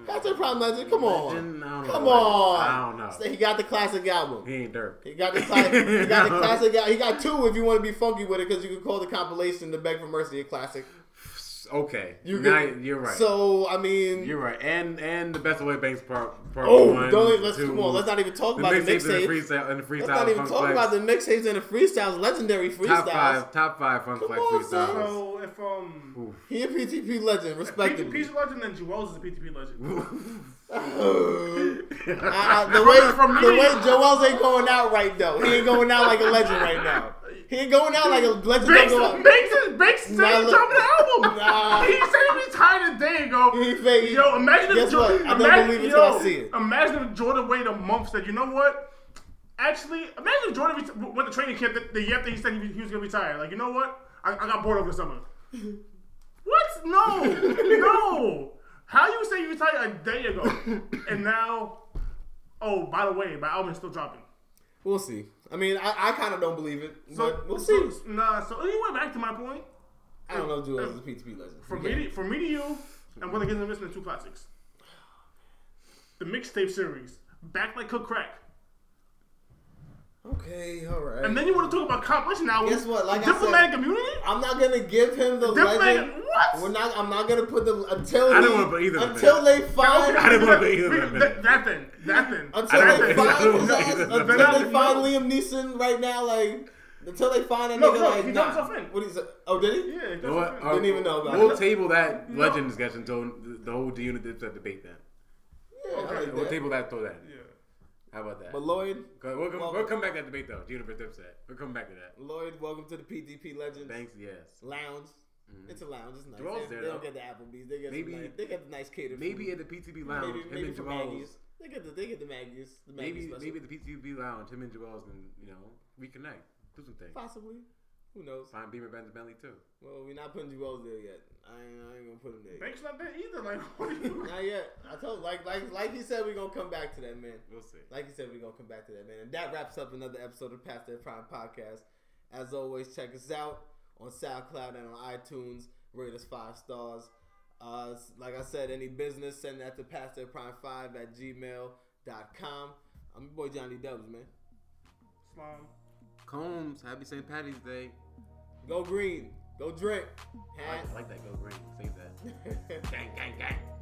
Passed the prime legend. Come on, Legend? I know. come on. I don't know. So He got the classic album. He ain't Dirk. He got the classic. he got the [LAUGHS] classic. He got two if you want to be funky with it, because you could call the compilation "The Beg for Mercy" a classic. Okay. You now, could- you're right. So I mean, you're right. And and the best way Lloyd Banks part part oh, one. don't let's two, come on. Let's not even talk the about the mixtapes and the freestyle and the freestyle. Let's not even talk Flex. about the mixtapes and the freestyles, legendary freestyles. top five, top five fun Come flex on, freestyles. So if um, Oof. He a PTP legend, respectively. PTP's a legend, then Juelz is a PTP legend. [LAUGHS] I- I- [LAUGHS] the way From the me. way Juelz ain't going out right though. He ain't going out like a legend right now. He ain't going out like a legend. Banks, go out. Banks, Banks said Nah, he dropping the album. Nah. He said he retired a day ago. He fake- Yo, imagine if Jordan. what? I don't believe it yo, till I see it. Imagine if Jordan waited a month. Said, you know what? Actually, imagine if Jordan ret- went to training camp the, the year after he said he, he was gonna retire. Like, you know what? I, I got bored over the summer. [LAUGHS] what? No, no. How you say you retired a day ago, and now? Oh, by the way, my album is still dropping. We'll see. I mean, I, I kind of don't believe it, So but we'll see. so- nah. So anyway, back to my point. I don't know if Joel is a P2P legend. For Okay. me, to, for me to you, and what against missing the two classics. The mixtape series, back like cook crack, Okay, all right. and then you want to talk about compilation now. Guess what? Like I diplomatic said- immunity. I'm not gonna give him the Diplomatic legend. what? We're not. I'm not gonna put the until I he, don't wanna put either of them until they find I didn't want to be We- either. that, that then, that then, until that they find I don't his know ass, either. until they find. Liam Neeson right now. Like until they find a No, nigga no, like he nah. got himself in. What is it? Oh, did he? Yeah, You that's know what? what Didn't even know about We'll it. table that No. legend discussion until the- the whole unit debate then. Yeah, I like We'll that. table that. Throw that. How about that? But Lloyd, We'll come, Well- come back to that debate though. Juniper Dipset. We'll come back to that. Lloyd, welcome to the PTP Legends Thanks. Yes. Lounge. Mm-hmm. It's a lounge. It's nice. Juelz they, there, they don't though. get the Applebee's. They get Maybe- nice, they get the nice catered Maybe food. at the PTP lounge, maybe, him maybe and for Juelz. They get the they get the Maggie's. The Maggie's Maybe special. maybe the PTP lounge, him and Juelz and you know reconnect, do some things. possibly. Who knows? Find Beamer Benz Bentley too. Well, we're not putting Juelz there yet. I ain't, I ain't gonna put him there. Yet. Banks not there either. Like, [LAUGHS] what are you? Not yet. I told like like like he said we're gonna come back to that man. We'll see. Like you said, we're gonna come back to that, man. And that wraps up another episode of Past Their Prime Podcast. As always, check us out on SoundCloud and on iTunes. Rate us five stars. Uh, like I said, any business, send that to Past Their Prime 5 at gmail.com. I'm your boy Johnny Dubs, man. Slime. Combs, happy St. Patty's Day. Go green. Go drink. I like, I like that. Go green. Save that. [LAUGHS] Gang, gang, gang.